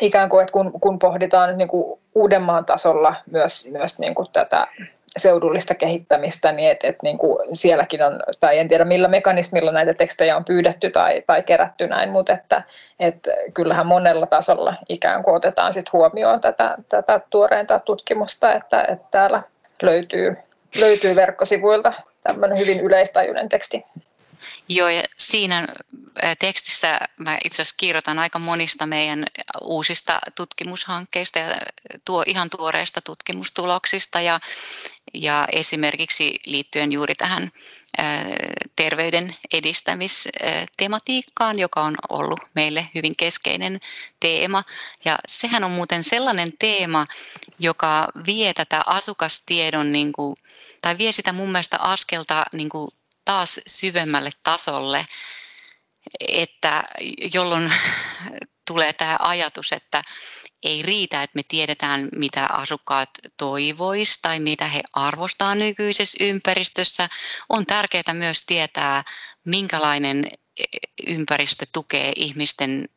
ikään kuin, että kun, kun pohditaan niin kuin Uudenmaan tasolla myös, myös niin kuin tätä seudullista kehittämistä, niin että et niin sielläkin on, tai en tiedä millä mekanismilla näitä tekstejä on pyydetty tai, tai kerätty näin, mutta että, että kyllähän monella tasolla ikään kuin otetaan sit huomioon tätä, tätä tuoreinta tutkimusta, että, että täällä löytyy, löytyy verkkosivuilta tämmöinen hyvin yleistajuinen teksti. Joo, ja siinä tekstissä mä itse asiassa kirjoitan aika monista meidän uusista tutkimushankkeista ja tuo ihan tuoreista tutkimustuloksista ja, ja esimerkiksi liittyen juuri tähän terveyden edistämistematiikkaan, joka on ollut meille hyvin keskeinen teema. Ja sehän on muuten sellainen teema, joka vie tätä asukastiedon, niin kuin, tai vie sitä mun mielestä askelta niin kuin taas syvemmälle tasolle, että jolloin tulee tämä ajatus, että ei riitä, että me tiedetään, mitä asukkaat toivois tai mitä he arvostaa nykyisessä ympäristössä. On tärkeää myös tietää, minkälainen ympäristö tukee ihmisten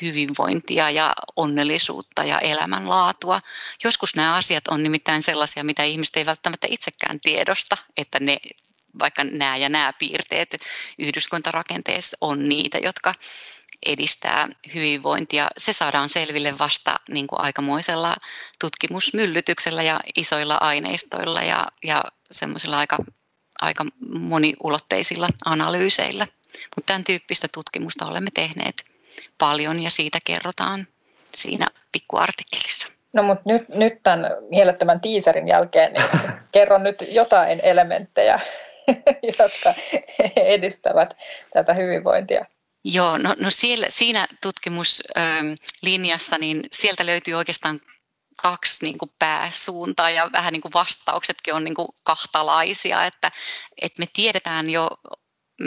hyvinvointia ja onnellisuutta ja elämänlaatua. Joskus nämä asiat on nimittäin sellaisia, mitä ihmiset ei välttämättä itsekään tiedosta, että ne vaikka nämä ja nämä piirteet yhdyskuntarakenteessa on niitä, jotka edistää hyvinvointia. Se saadaan selville vasta niin kuin aikamoisella tutkimusmyllytyksellä ja isoilla aineistoilla ja, ja semmoisilla aika, aika moniulotteisilla analyyseillä. Mutta tämän tyyppistä tutkimusta olemme tehneet paljon ja siitä kerrotaan siinä pikkuartikkelissa. No mutta nyt, nyt tämän mielettömän tiiserin jälkeen niin (laughs) kerron nyt jotain elementtejä (laughs) jotka edistävät tätä hyvinvointia. Joo, no, no siellä, siinä tutkimuslinjassa, niin sieltä löytyy oikeastaan kaksi niin kuin pääsuuntaa ja vähän niin kuin vastauksetkin on niin kuin kahtalaisia, että, että me tiedetään jo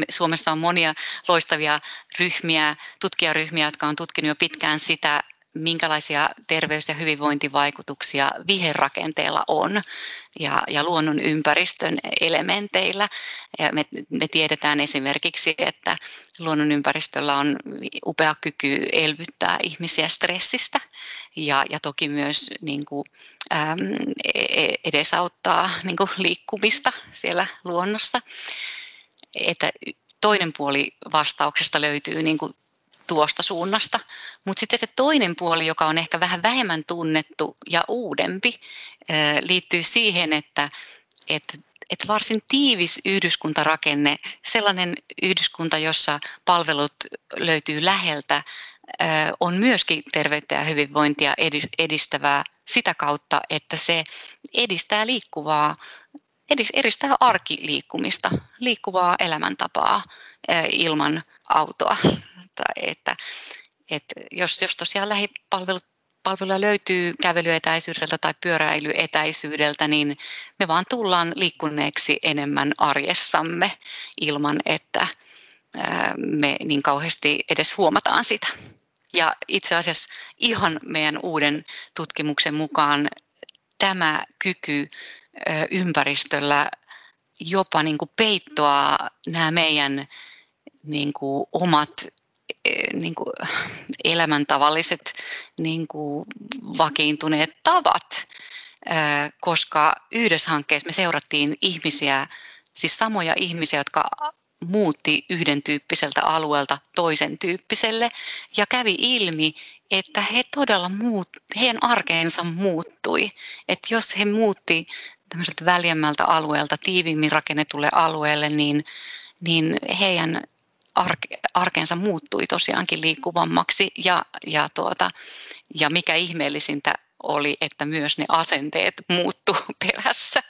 Suomessa on monia loistavia ryhmiä, tutkijaryhmiä, jotka on tutkinut jo pitkään sitä, minkälaisia terveys- ja hyvinvointivaikutuksia viherrakenteella on ja, ja luonnon ympäristön elementeillä. Ja me, me tiedetään esimerkiksi, että luonnon ympäristöllä on upea kyky elvyttää ihmisiä stressistä ja, ja toki myös niin kuin, äm, e, edesauttaa niin kuin liikkumista siellä luonnossa. Että toinen puoli vastauksesta löytyy niin kuin tuosta suunnasta. Mutta sitten se toinen puoli, joka on ehkä vähän vähemmän tunnettu ja uudempi, liittyy siihen, että, että että varsin tiivis yhdyskuntarakenne, sellainen yhdyskunta, jossa palvelut löytyy läheltä, on myöskin terveyttä ja hyvinvointia edistävää sitä kautta, että se edistää liikkuvaa, edistää arkiliikkumista, liikkuvaa elämäntapaa ilman autoa (laughs) että, että jos, jos tosiaan lähipalvelut palveluja löytyy kävelyetäisyydeltä tai pyöräilyetäisyydeltä, niin me vaan tullaan liikkuneeksi enemmän arjessamme ilman, että me niin kauheasti edes huomataan sitä. Ja itse asiassa ihan meidän uuden tutkimuksen mukaan tämä kyky ympäristöllä jopa niin kuin peittoa nämä meidän niin kuin omat niin kuin elämäntavalliset niin kuin vakiintuneet tavat, koska yhdessä hankkeessa me seurattiin ihmisiä, siis samoja ihmisiä, jotka muutti yhden tyyppiseltä alueelta toisen tyyppiselle ja kävi ilmi, että he todella muut, heidän arkeensa muuttui. Että jos he muutti tämmöiseltä väljemmältä alueelta tiiviimmin rakennetulle alueelle, niin, niin heidän arke, arkeensa muuttui tosiaankin liikkuvammaksi ja, ja, tuota, ja mikä ihmeellisintä oli, että myös ne asenteet muuttu (laughs) perässä.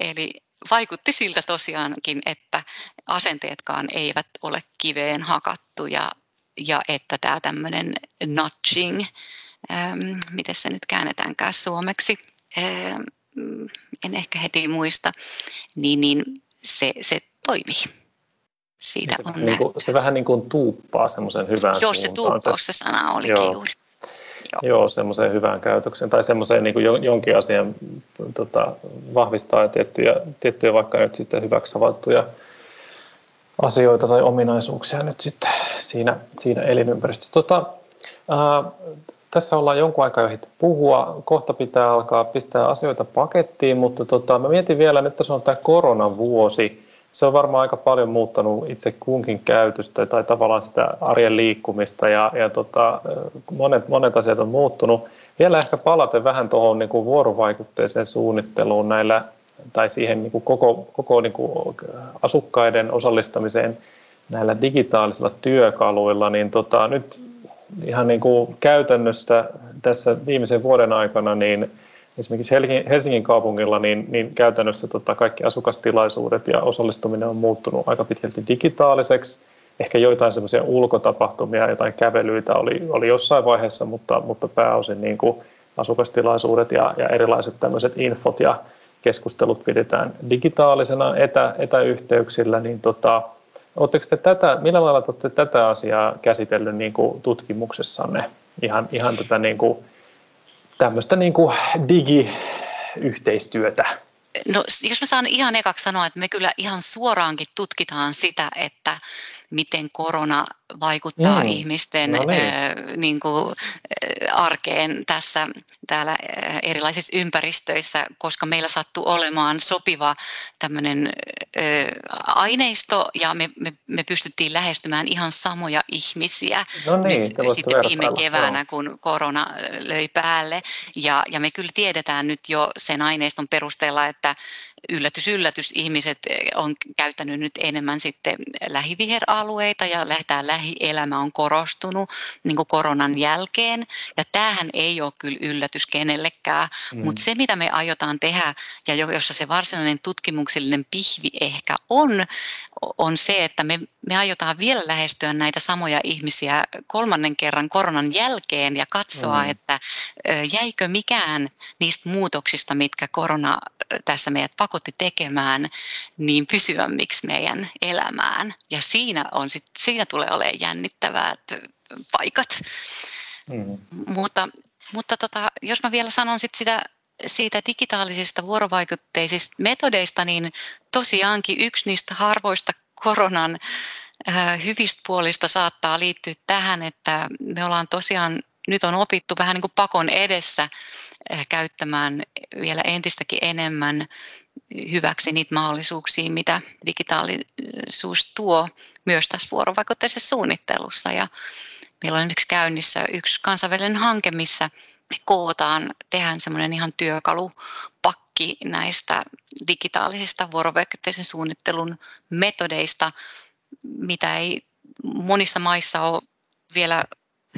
Eli vaikutti siltä tosiaankin, että asenteetkaan eivät ole kiveen hakattuja ja että tämä tämmöinen nudging, ähm, miten se nyt käännetäänkään suomeksi, ähm, en ehkä heti muista, niin, niin se, se toimii. Siitä se, on niin kuin, se vähän niin kuin tuuppaa semmoisen hyvän Joo, se tuuppaus se sana olikin Joo. juuri. Joo, Joo semmoiseen hyvään käytökseen tai semmoiseen niin jonkin asian tota, vahvistaa tiettyjä, tiettyjä vaikka nyt sitten hyväksi havaittuja asioita tai ominaisuuksia nyt sitten siinä, siinä elinympäristössä. Tota, ää, tässä ollaan jonkun aikaa jo puhua, kohta pitää alkaa pistää asioita pakettiin, mutta tota, mä mietin vielä, nyt tässä on tämä koronavuosi, se on varmaan aika paljon muuttanut itse kunkin käytöstä tai tavallaan sitä arjen liikkumista ja, ja tota, monet, monet asiat on muuttunut. Vielä ehkä palaten vähän tuohon niin kuin vuorovaikutteiseen suunnitteluun näillä tai siihen niin kuin koko, koko niin kuin asukkaiden osallistamiseen näillä digitaalisilla työkaluilla, niin tota, nyt ihan niin kuin käytännössä tässä viimeisen vuoden aikana, niin esimerkiksi Helsingin kaupungilla, niin, niin käytännössä tota, kaikki asukastilaisuudet ja osallistuminen on muuttunut aika pitkälti digitaaliseksi. Ehkä joitain semmoisia ulkotapahtumia, jotain kävelyitä oli, oli jossain vaiheessa, mutta, mutta pääosin niin kuin asukastilaisuudet ja, ja erilaiset tämmöiset infot ja keskustelut pidetään digitaalisena etä, etäyhteyksillä, niin tota, Oletteko te tätä, millä lailla olette tätä asiaa käsitellyt niin kuin tutkimuksessanne? Ihan, ihan tätä niin kuin, tämmöistä niin kuin digiyhteistyötä? No, jos mä saan ihan ekaksi sanoa, että me kyllä ihan suoraankin tutkitaan sitä, että miten korona vaikuttaa mm. ihmisten no niin. äh, niin kuin, äh, arkeen tässä täällä äh, erilaisissa ympäristöissä, koska meillä sattuu olemaan sopiva tämmöinen aineisto ja me, me, me pystyttiin lähestymään ihan samoja ihmisiä no niin, nyt sitten viime keväänä, joo. kun korona löi päälle. Ja, ja me kyllä tiedetään nyt jo sen aineiston perusteella, että yllätys, yllätys, ihmiset on käyttänyt nyt enemmän sitten lähiviheralueita ja lähtää lähielämä on korostunut niin kuin koronan jälkeen. Ja tämähän ei ole kyllä yllätys kenellekään, mm. mutta se mitä me aiotaan tehdä ja jossa se varsinainen tutkimuksellinen pihvi ehkä on, on se, että me, me aiotaan vielä lähestyä näitä samoja ihmisiä kolmannen kerran koronan jälkeen ja katsoa, mm. että jäikö mikään niistä muutoksista, mitkä korona tässä meidät pakotti tekemään, niin pysyvämmiksi meidän elämään. Ja siinä, on sit, siinä tulee olemaan jännittävät paikat. Mm. Mutta, mutta tota, jos mä vielä sanon sit sitä siitä digitaalisista vuorovaikutteisista metodeista, niin tosiaankin yksi niistä harvoista koronan äh, hyvistä puolista saattaa liittyä tähän, että me ollaan tosiaan nyt on opittu vähän niin kuin pakon edessä äh, käyttämään vielä entistäkin enemmän hyväksi niitä mahdollisuuksia, mitä digitaalisuus tuo myös tässä vuorovaikutteisessa suunnittelussa. Ja meillä on esimerkiksi käynnissä yksi kansainvälinen hanke, missä kootaan, tehdään semmoinen ihan työkalupakki näistä digitaalisista vuorovaikutteisen suunnittelun metodeista, mitä ei monissa maissa ole vielä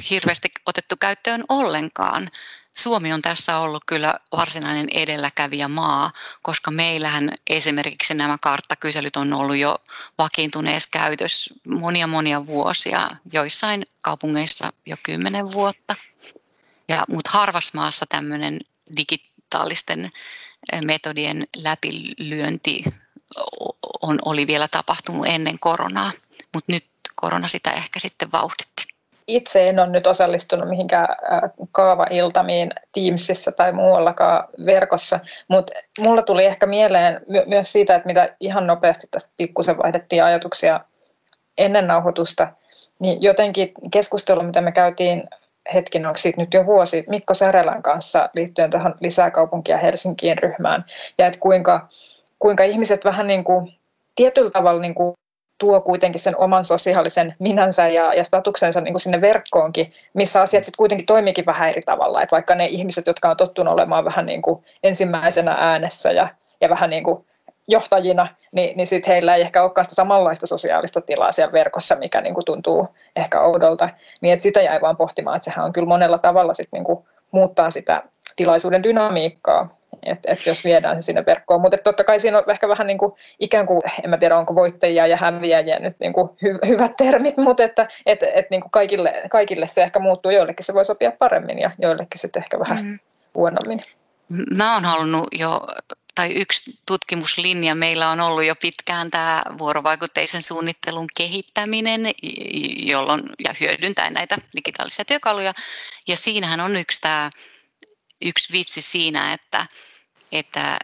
hirveästi otettu käyttöön ollenkaan. Suomi on tässä ollut kyllä varsinainen edelläkävijä maa, koska meillähän esimerkiksi nämä karttakyselyt on ollut jo vakiintuneessa käytössä monia monia vuosia, joissain kaupungeissa jo kymmenen vuotta. Ja, mutta harvassa maassa tämmöinen digitaalisten metodien läpilyönti on, oli vielä tapahtunut ennen koronaa, mutta nyt korona sitä ehkä sitten vauhditti. Itse en ole nyt osallistunut mihinkään äh, kaavailtamiin Teamsissa tai muuallakaan verkossa, mutta mulla tuli ehkä mieleen my- myös siitä, että mitä ihan nopeasti tästä pikkusen vaihdettiin ajatuksia ennen nauhoitusta, niin jotenkin keskustelu, mitä me käytiin hetkin, onko siitä nyt jo vuosi, Mikko Särelän kanssa liittyen tähän lisäkaupunkia Helsinkiin ryhmään, ja että kuinka, kuinka ihmiset vähän niin kuin tietyllä tavalla niin kuin tuo kuitenkin sen oman sosiaalisen minänsä ja, ja statuksensa niin kuin sinne verkkoonkin, missä asiat sitten kuitenkin toimiikin vähän eri tavalla. Et vaikka ne ihmiset, jotka on tottunut olemaan vähän niin kuin ensimmäisenä äänessä ja, ja vähän niin kuin johtajina, niin, niin sitten heillä ei ehkä olekaan sitä samanlaista sosiaalista tilaa siellä verkossa, mikä niin kuin tuntuu ehkä oudolta. Niin että sitä jäi vaan pohtimaan, että sehän on kyllä monella tavalla sit niin kuin muuttaa sitä tilaisuuden dynamiikkaa, että et jos viedään se sinne verkkoon. Mutta totta kai siinä on ehkä vähän niin kuin, ikään kuin, en mä tiedä onko voittajia ja häviäjiä nyt niin kuin hy- hyvät termit, mutta että et, et niin kuin kaikille, kaikille se ehkä muuttuu, joillekin se voi sopia paremmin ja joillekin sitten ehkä vähän mm. huonommin. Mä oon halunnut jo tai yksi tutkimuslinja meillä on ollut jo pitkään tämä vuorovaikutteisen suunnittelun kehittäminen, jolloin, ja hyödyntää näitä digitaalisia työkaluja. Ja siinähän on yksi, tämä, yksi vitsi siinä, että, että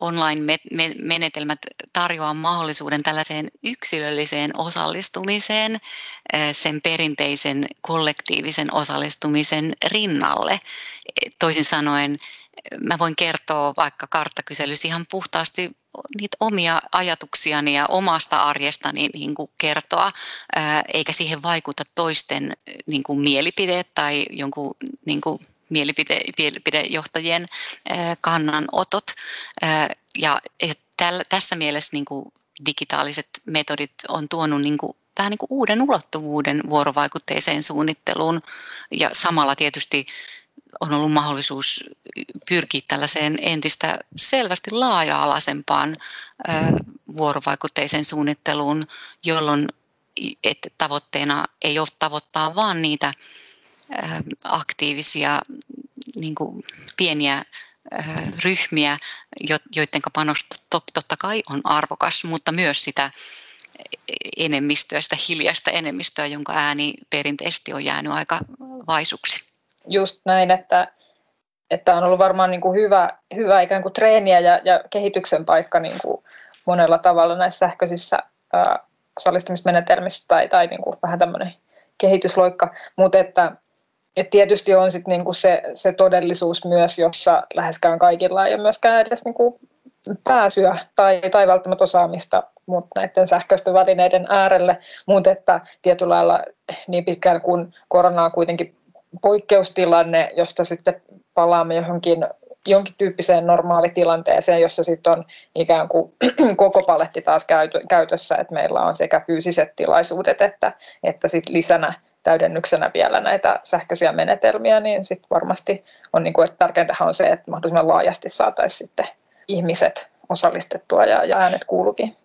online-menetelmät tarjoaa mahdollisuuden tällaiseen yksilölliseen osallistumiseen sen perinteisen kollektiivisen osallistumisen rinnalle. Toisin sanoen mä voin kertoa vaikka karttakyselyssä ihan puhtaasti niitä omia ajatuksiani ja omasta arjestani niin kuin kertoa, eikä siihen vaikuta toisten niin kuin mielipide tai jonkun niin kuin mielipide, mielipidejohtajien kannanotot. Ja tässä mielessä niin kuin digitaaliset metodit on tuonut niin kuin vähän niin kuin uuden ulottuvuuden vuorovaikutteiseen suunnitteluun ja samalla tietysti on ollut mahdollisuus pyrkiä tällaiseen entistä selvästi laaja-alaisempaan vuorovaikutteiseen suunnitteluun, jolloin että tavoitteena ei ole tavoittaa vain niitä aktiivisia niin kuin pieniä ryhmiä, joiden panos totta kai on arvokas, mutta myös sitä enemmistöä, sitä hiljaista enemmistöä, jonka ääni perinteisesti on jäänyt aika vaisuksi just näin, että, että on ollut varmaan niin kuin hyvä, hyvä ikään kuin treeniä ja, ja kehityksen paikka niin kuin monella tavalla näissä sähköisissä ää, osallistumismenetelmissä tai, tai niin kuin vähän tämmöinen kehitysloikka, mutta että, että tietysti on sit niin kuin se, se todellisuus myös, jossa läheskään kaikilla ei ole myöskään edes niin kuin pääsyä tai, tai välttämättä osaamista mutta näiden sähköisten välineiden äärelle, mutta että tietyllä lailla niin pitkään kuin korona on kuitenkin poikkeustilanne, josta sitten palaamme johonkin jonkin tyyppiseen normaalitilanteeseen, jossa sitten on ikään kuin (clears throat) koko paletti taas käytössä, että meillä on sekä fyysiset tilaisuudet että, että sit lisänä täydennyksenä vielä näitä sähköisiä menetelmiä, niin sitten varmasti on niin kuin, että tärkeintähän on se, että mahdollisimman laajasti saataisiin sitten ihmiset osallistettua ja, ja äänet kuuluviin.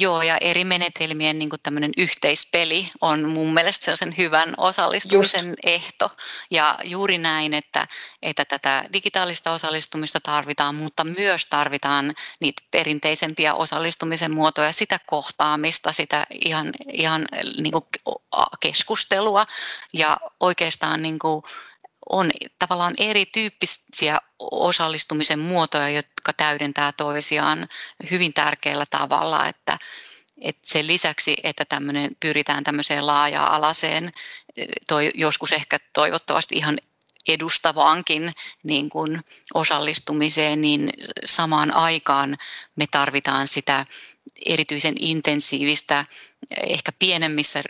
Joo, ja eri menetelmien niin tämmöinen yhteispeli on mun mielestä sellaisen hyvän osallistumisen Just. ehto. Ja juuri näin, että, että tätä digitaalista osallistumista tarvitaan, mutta myös tarvitaan niitä perinteisempiä osallistumisen muotoja, sitä kohtaamista, sitä ihan, ihan niin keskustelua ja oikeastaan niin kuin, on tavallaan erityyppisiä osallistumisen muotoja, jotka täydentää toisiaan hyvin tärkeällä tavalla, että, että sen lisäksi, että tämmöinen, pyritään tämmöiseen laaja-alaiseen, toi, joskus ehkä toivottavasti ihan edustavaankin niin kuin osallistumiseen, niin samaan aikaan me tarvitaan sitä erityisen intensiivistä, ehkä pienemmissä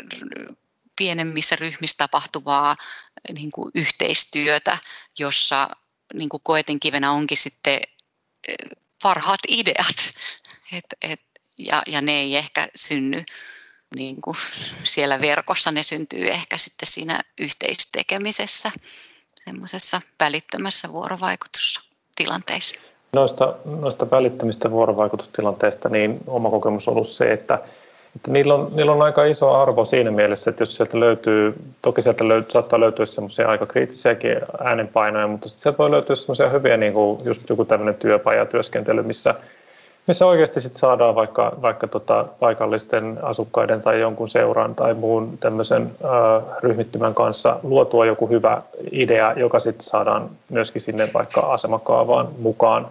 pienemmissä ryhmissä tapahtuvaa niin kuin yhteistyötä, jossa niin kuin koetinkivenä onkin sitten parhaat ideat. (laughs) Et, et, ja, ja ne ei ehkä synny niin kuin siellä verkossa, ne syntyy ehkä sitten siinä yhteistekemisessä, semmoisessa välittömässä vuorovaikutustilanteissa. Noista, noista välittömistä vuorovaikutustilanteista, niin oma kokemus on ollut se, että että niillä, on, niillä on aika iso arvo siinä mielessä, että jos sieltä löytyy, toki sieltä löytyy, saattaa löytyä semmoisia aika kriittisiäkin äänenpainoja, mutta sitten sieltä voi löytyä semmoisia hyviä, niin kuin just joku tämmöinen työpajatyöskentely, missä, missä oikeasti sitten saadaan vaikka, vaikka tota paikallisten asukkaiden tai jonkun seuran tai muun tämmöisen äh, ryhmittymän kanssa luotua joku hyvä idea, joka sitten saadaan myöskin sinne vaikka asemakaavaan mukaan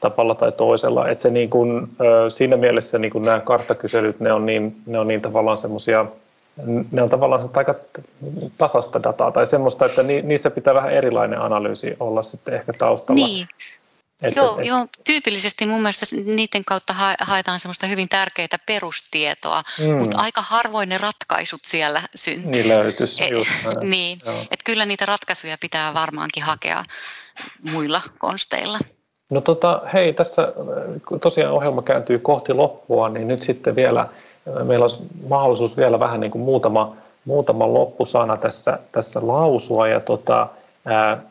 tavalla tai toisella. Että se niin kuin, siinä mielessä niin kuin nämä karttakyselyt, ne on niin, ne on niin tavallaan semmoisia, ne on tavallaan aika tasasta dataa tai semmoista, että niissä pitää vähän erilainen analyysi olla sitten ehkä taustalla. Niin. Että, joo, et... joo, tyypillisesti mun mielestä niiden kautta haetaan semmoista hyvin tärkeää perustietoa, mm. mutta aika harvoin ne ratkaisut siellä syntyy. Niin löytyisi, e, just (laughs) Niin, että kyllä niitä ratkaisuja pitää varmaankin hakea muilla konsteilla. No tota, hei, tässä tosiaan ohjelma kääntyy kohti loppua, niin nyt sitten vielä, meillä olisi mahdollisuus vielä vähän niin kuin muutama, muutama loppusana tässä, tässä lausua. Ja tota,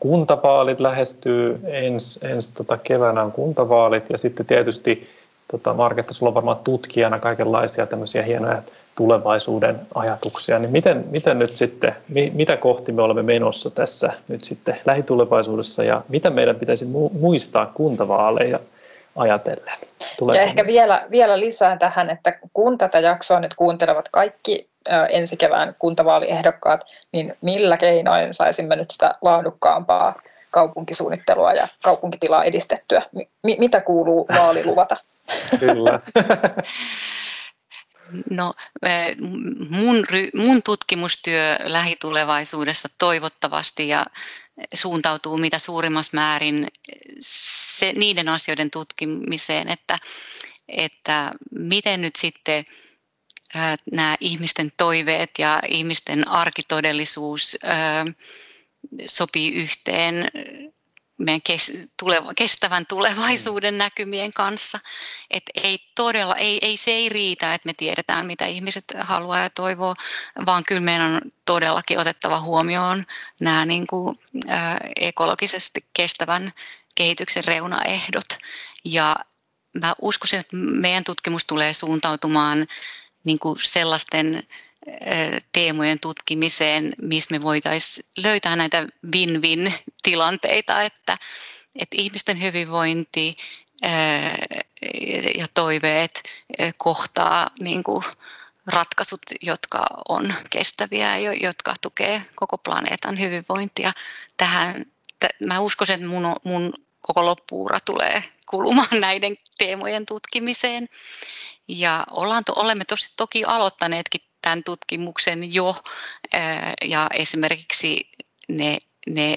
kuntavaalit lähestyy, ensi ens, tota, keväänä on kuntavaalit ja sitten tietysti tota, Marketta, sulla on varmaan tutkijana kaikenlaisia tämmöisiä hienoja tulevaisuuden ajatuksia, niin miten, miten nyt sitten, mitä kohti me olemme menossa tässä nyt sitten lähitulevaisuudessa ja mitä meidän pitäisi muistaa kuntavaaleja ajatellen? Tuleeko ja ehkä vielä, vielä lisää tähän, että kun tätä jaksoa nyt kuuntelevat kaikki ensi kevään kuntavaaliehdokkaat, niin millä keinoin saisimme nyt sitä laadukkaampaa kaupunkisuunnittelua ja kaupunkitilaa edistettyä? M- mitä kuuluu vaaliluvata? Kyllä. (laughs) No, mun, mun tutkimustyö lähitulevaisuudessa toivottavasti ja suuntautuu mitä suurimmassa määrin se, niiden asioiden tutkimiseen, että, että miten nyt sitten nämä ihmisten toiveet ja ihmisten arkitodellisuus sopii yhteen meidän kestävän tulevaisuuden näkymien kanssa. Et ei todella, ei, ei, se ei riitä, että me tiedetään, mitä ihmiset haluaa ja toivoo, vaan kyllä meidän on todellakin otettava huomioon nämä niin kuin, ä, ekologisesti kestävän kehityksen reunaehdot. Ja mä uskoisin, että meidän tutkimus tulee suuntautumaan niin kuin sellaisten teemojen tutkimiseen, missä me voitaisiin löytää näitä win-win-tilanteita, että, että ihmisten hyvinvointi ja toiveet kohtaa niin kuin ratkaisut, jotka on kestäviä ja jotka tukee koko planeetan hyvinvointia. Tähän, mä uskon, että mun, mun koko loppuura tulee kulumaan (laughs) näiden teemojen tutkimiseen. Ja ollaan, olemme tosi, toki aloittaneetkin tämän tutkimuksen jo ja esimerkiksi ne, ne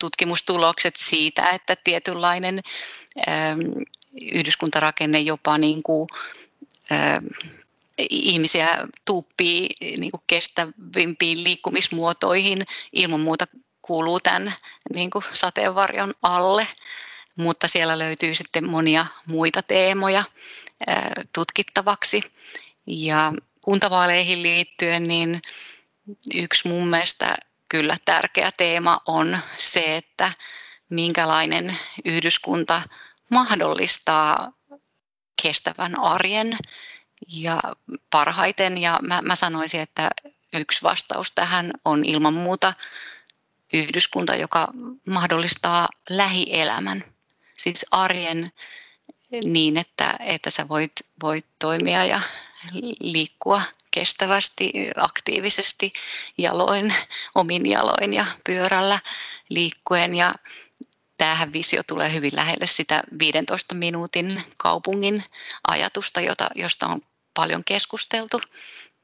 tutkimustulokset siitä, että tietynlainen yhdyskuntarakenne jopa niin kuin, ihmisiä tuuppii niin kuin kestävimpiin liikkumismuotoihin ilman muuta kuuluu tämän niin kuin sateenvarjon alle, mutta siellä löytyy sitten monia muita teemoja tutkittavaksi. Ja kuntavaaleihin liittyen, niin yksi mun mielestä kyllä tärkeä teema on se, että minkälainen yhdyskunta mahdollistaa kestävän arjen ja parhaiten. Ja mä, mä sanoisin, että yksi vastaus tähän on ilman muuta yhdyskunta, joka mahdollistaa lähielämän, siis arjen niin, että, että sä voit, voit toimia ja liikkua kestävästi, aktiivisesti jaloin, omin jaloin ja pyörällä liikkuen. Ja tämähän visio tulee hyvin lähelle sitä 15 minuutin kaupungin ajatusta, jota, josta on paljon keskusteltu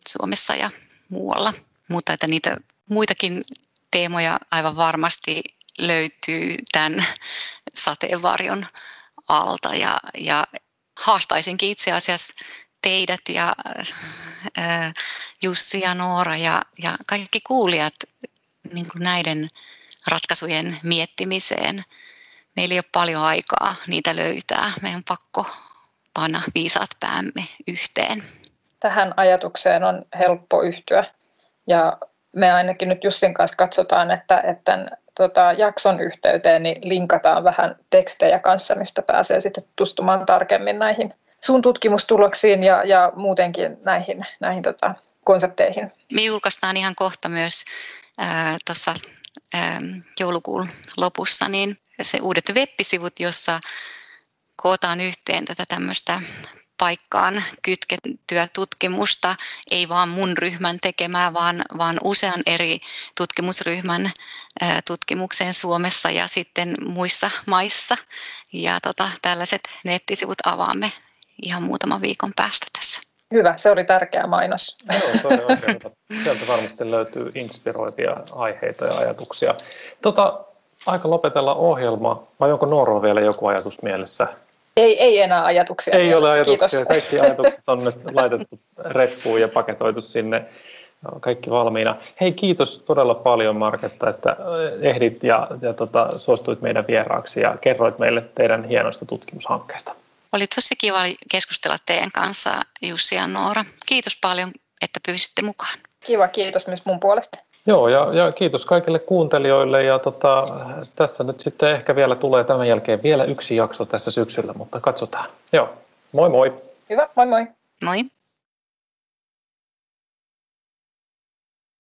Suomessa ja muualla. Mutta että niitä muitakin teemoja aivan varmasti löytyy tämän sateenvarjon alta ja, ja haastaisinkin itse asiassa teidät ja Jussi ja Noora ja, ja kaikki kuulijat niin kuin näiden ratkaisujen miettimiseen. Meillä ei ole paljon aikaa niitä löytää. Meidän on pakko panna viisaat päämme yhteen. Tähän ajatukseen on helppo yhtyä. Ja me ainakin nyt Jussin kanssa katsotaan, että, että tämän tota, jakson yhteyteen niin linkataan vähän tekstejä kanssa, mistä pääsee sitten tutustumaan tarkemmin näihin sun tutkimustuloksiin ja, ja muutenkin näihin, näihin tota, konsepteihin. Me julkaistaan ihan kohta myös tuossa joulukuun lopussa niin se uudet web-sivut, jossa kootaan yhteen tätä tämmöistä paikkaan kytkettyä tutkimusta, ei vaan mun ryhmän tekemää, vaan, vaan usean eri tutkimusryhmän ää, tutkimukseen Suomessa ja sitten muissa maissa. Ja tota, tällaiset nettisivut avaamme ihan muutaman viikon päästä tässä. Hyvä, se oli tärkeä mainos. Joo, se oli oikein. Sieltä varmasti löytyy inspiroivia aiheita ja ajatuksia. Tota, aika lopetella ohjelma, vai onko Nooro vielä joku ajatus mielessä? Ei, ei enää ajatuksia. Ei mielessä. ole ajatuksia. Kiitos. Kaikki ajatukset on nyt laitettu reppuun ja paketoitu sinne. Kaikki valmiina. Hei, kiitos todella paljon Marketta, että ehdit ja, ja tota, suostuit meidän vieraaksi ja kerroit meille teidän hienoista tutkimushankkeesta. Oli tosi kiva keskustella teidän kanssa, Jussi ja Noora. Kiitos paljon, että pyysitte mukaan. Kiva, kiitos myös mun puolesta. Joo, ja, ja kiitos kaikille kuuntelijoille. Ja tota, tässä nyt sitten ehkä vielä tulee tämän jälkeen vielä yksi jakso tässä syksyllä, mutta katsotaan. Joo, moi moi. Hyvä, moi moi. Moi.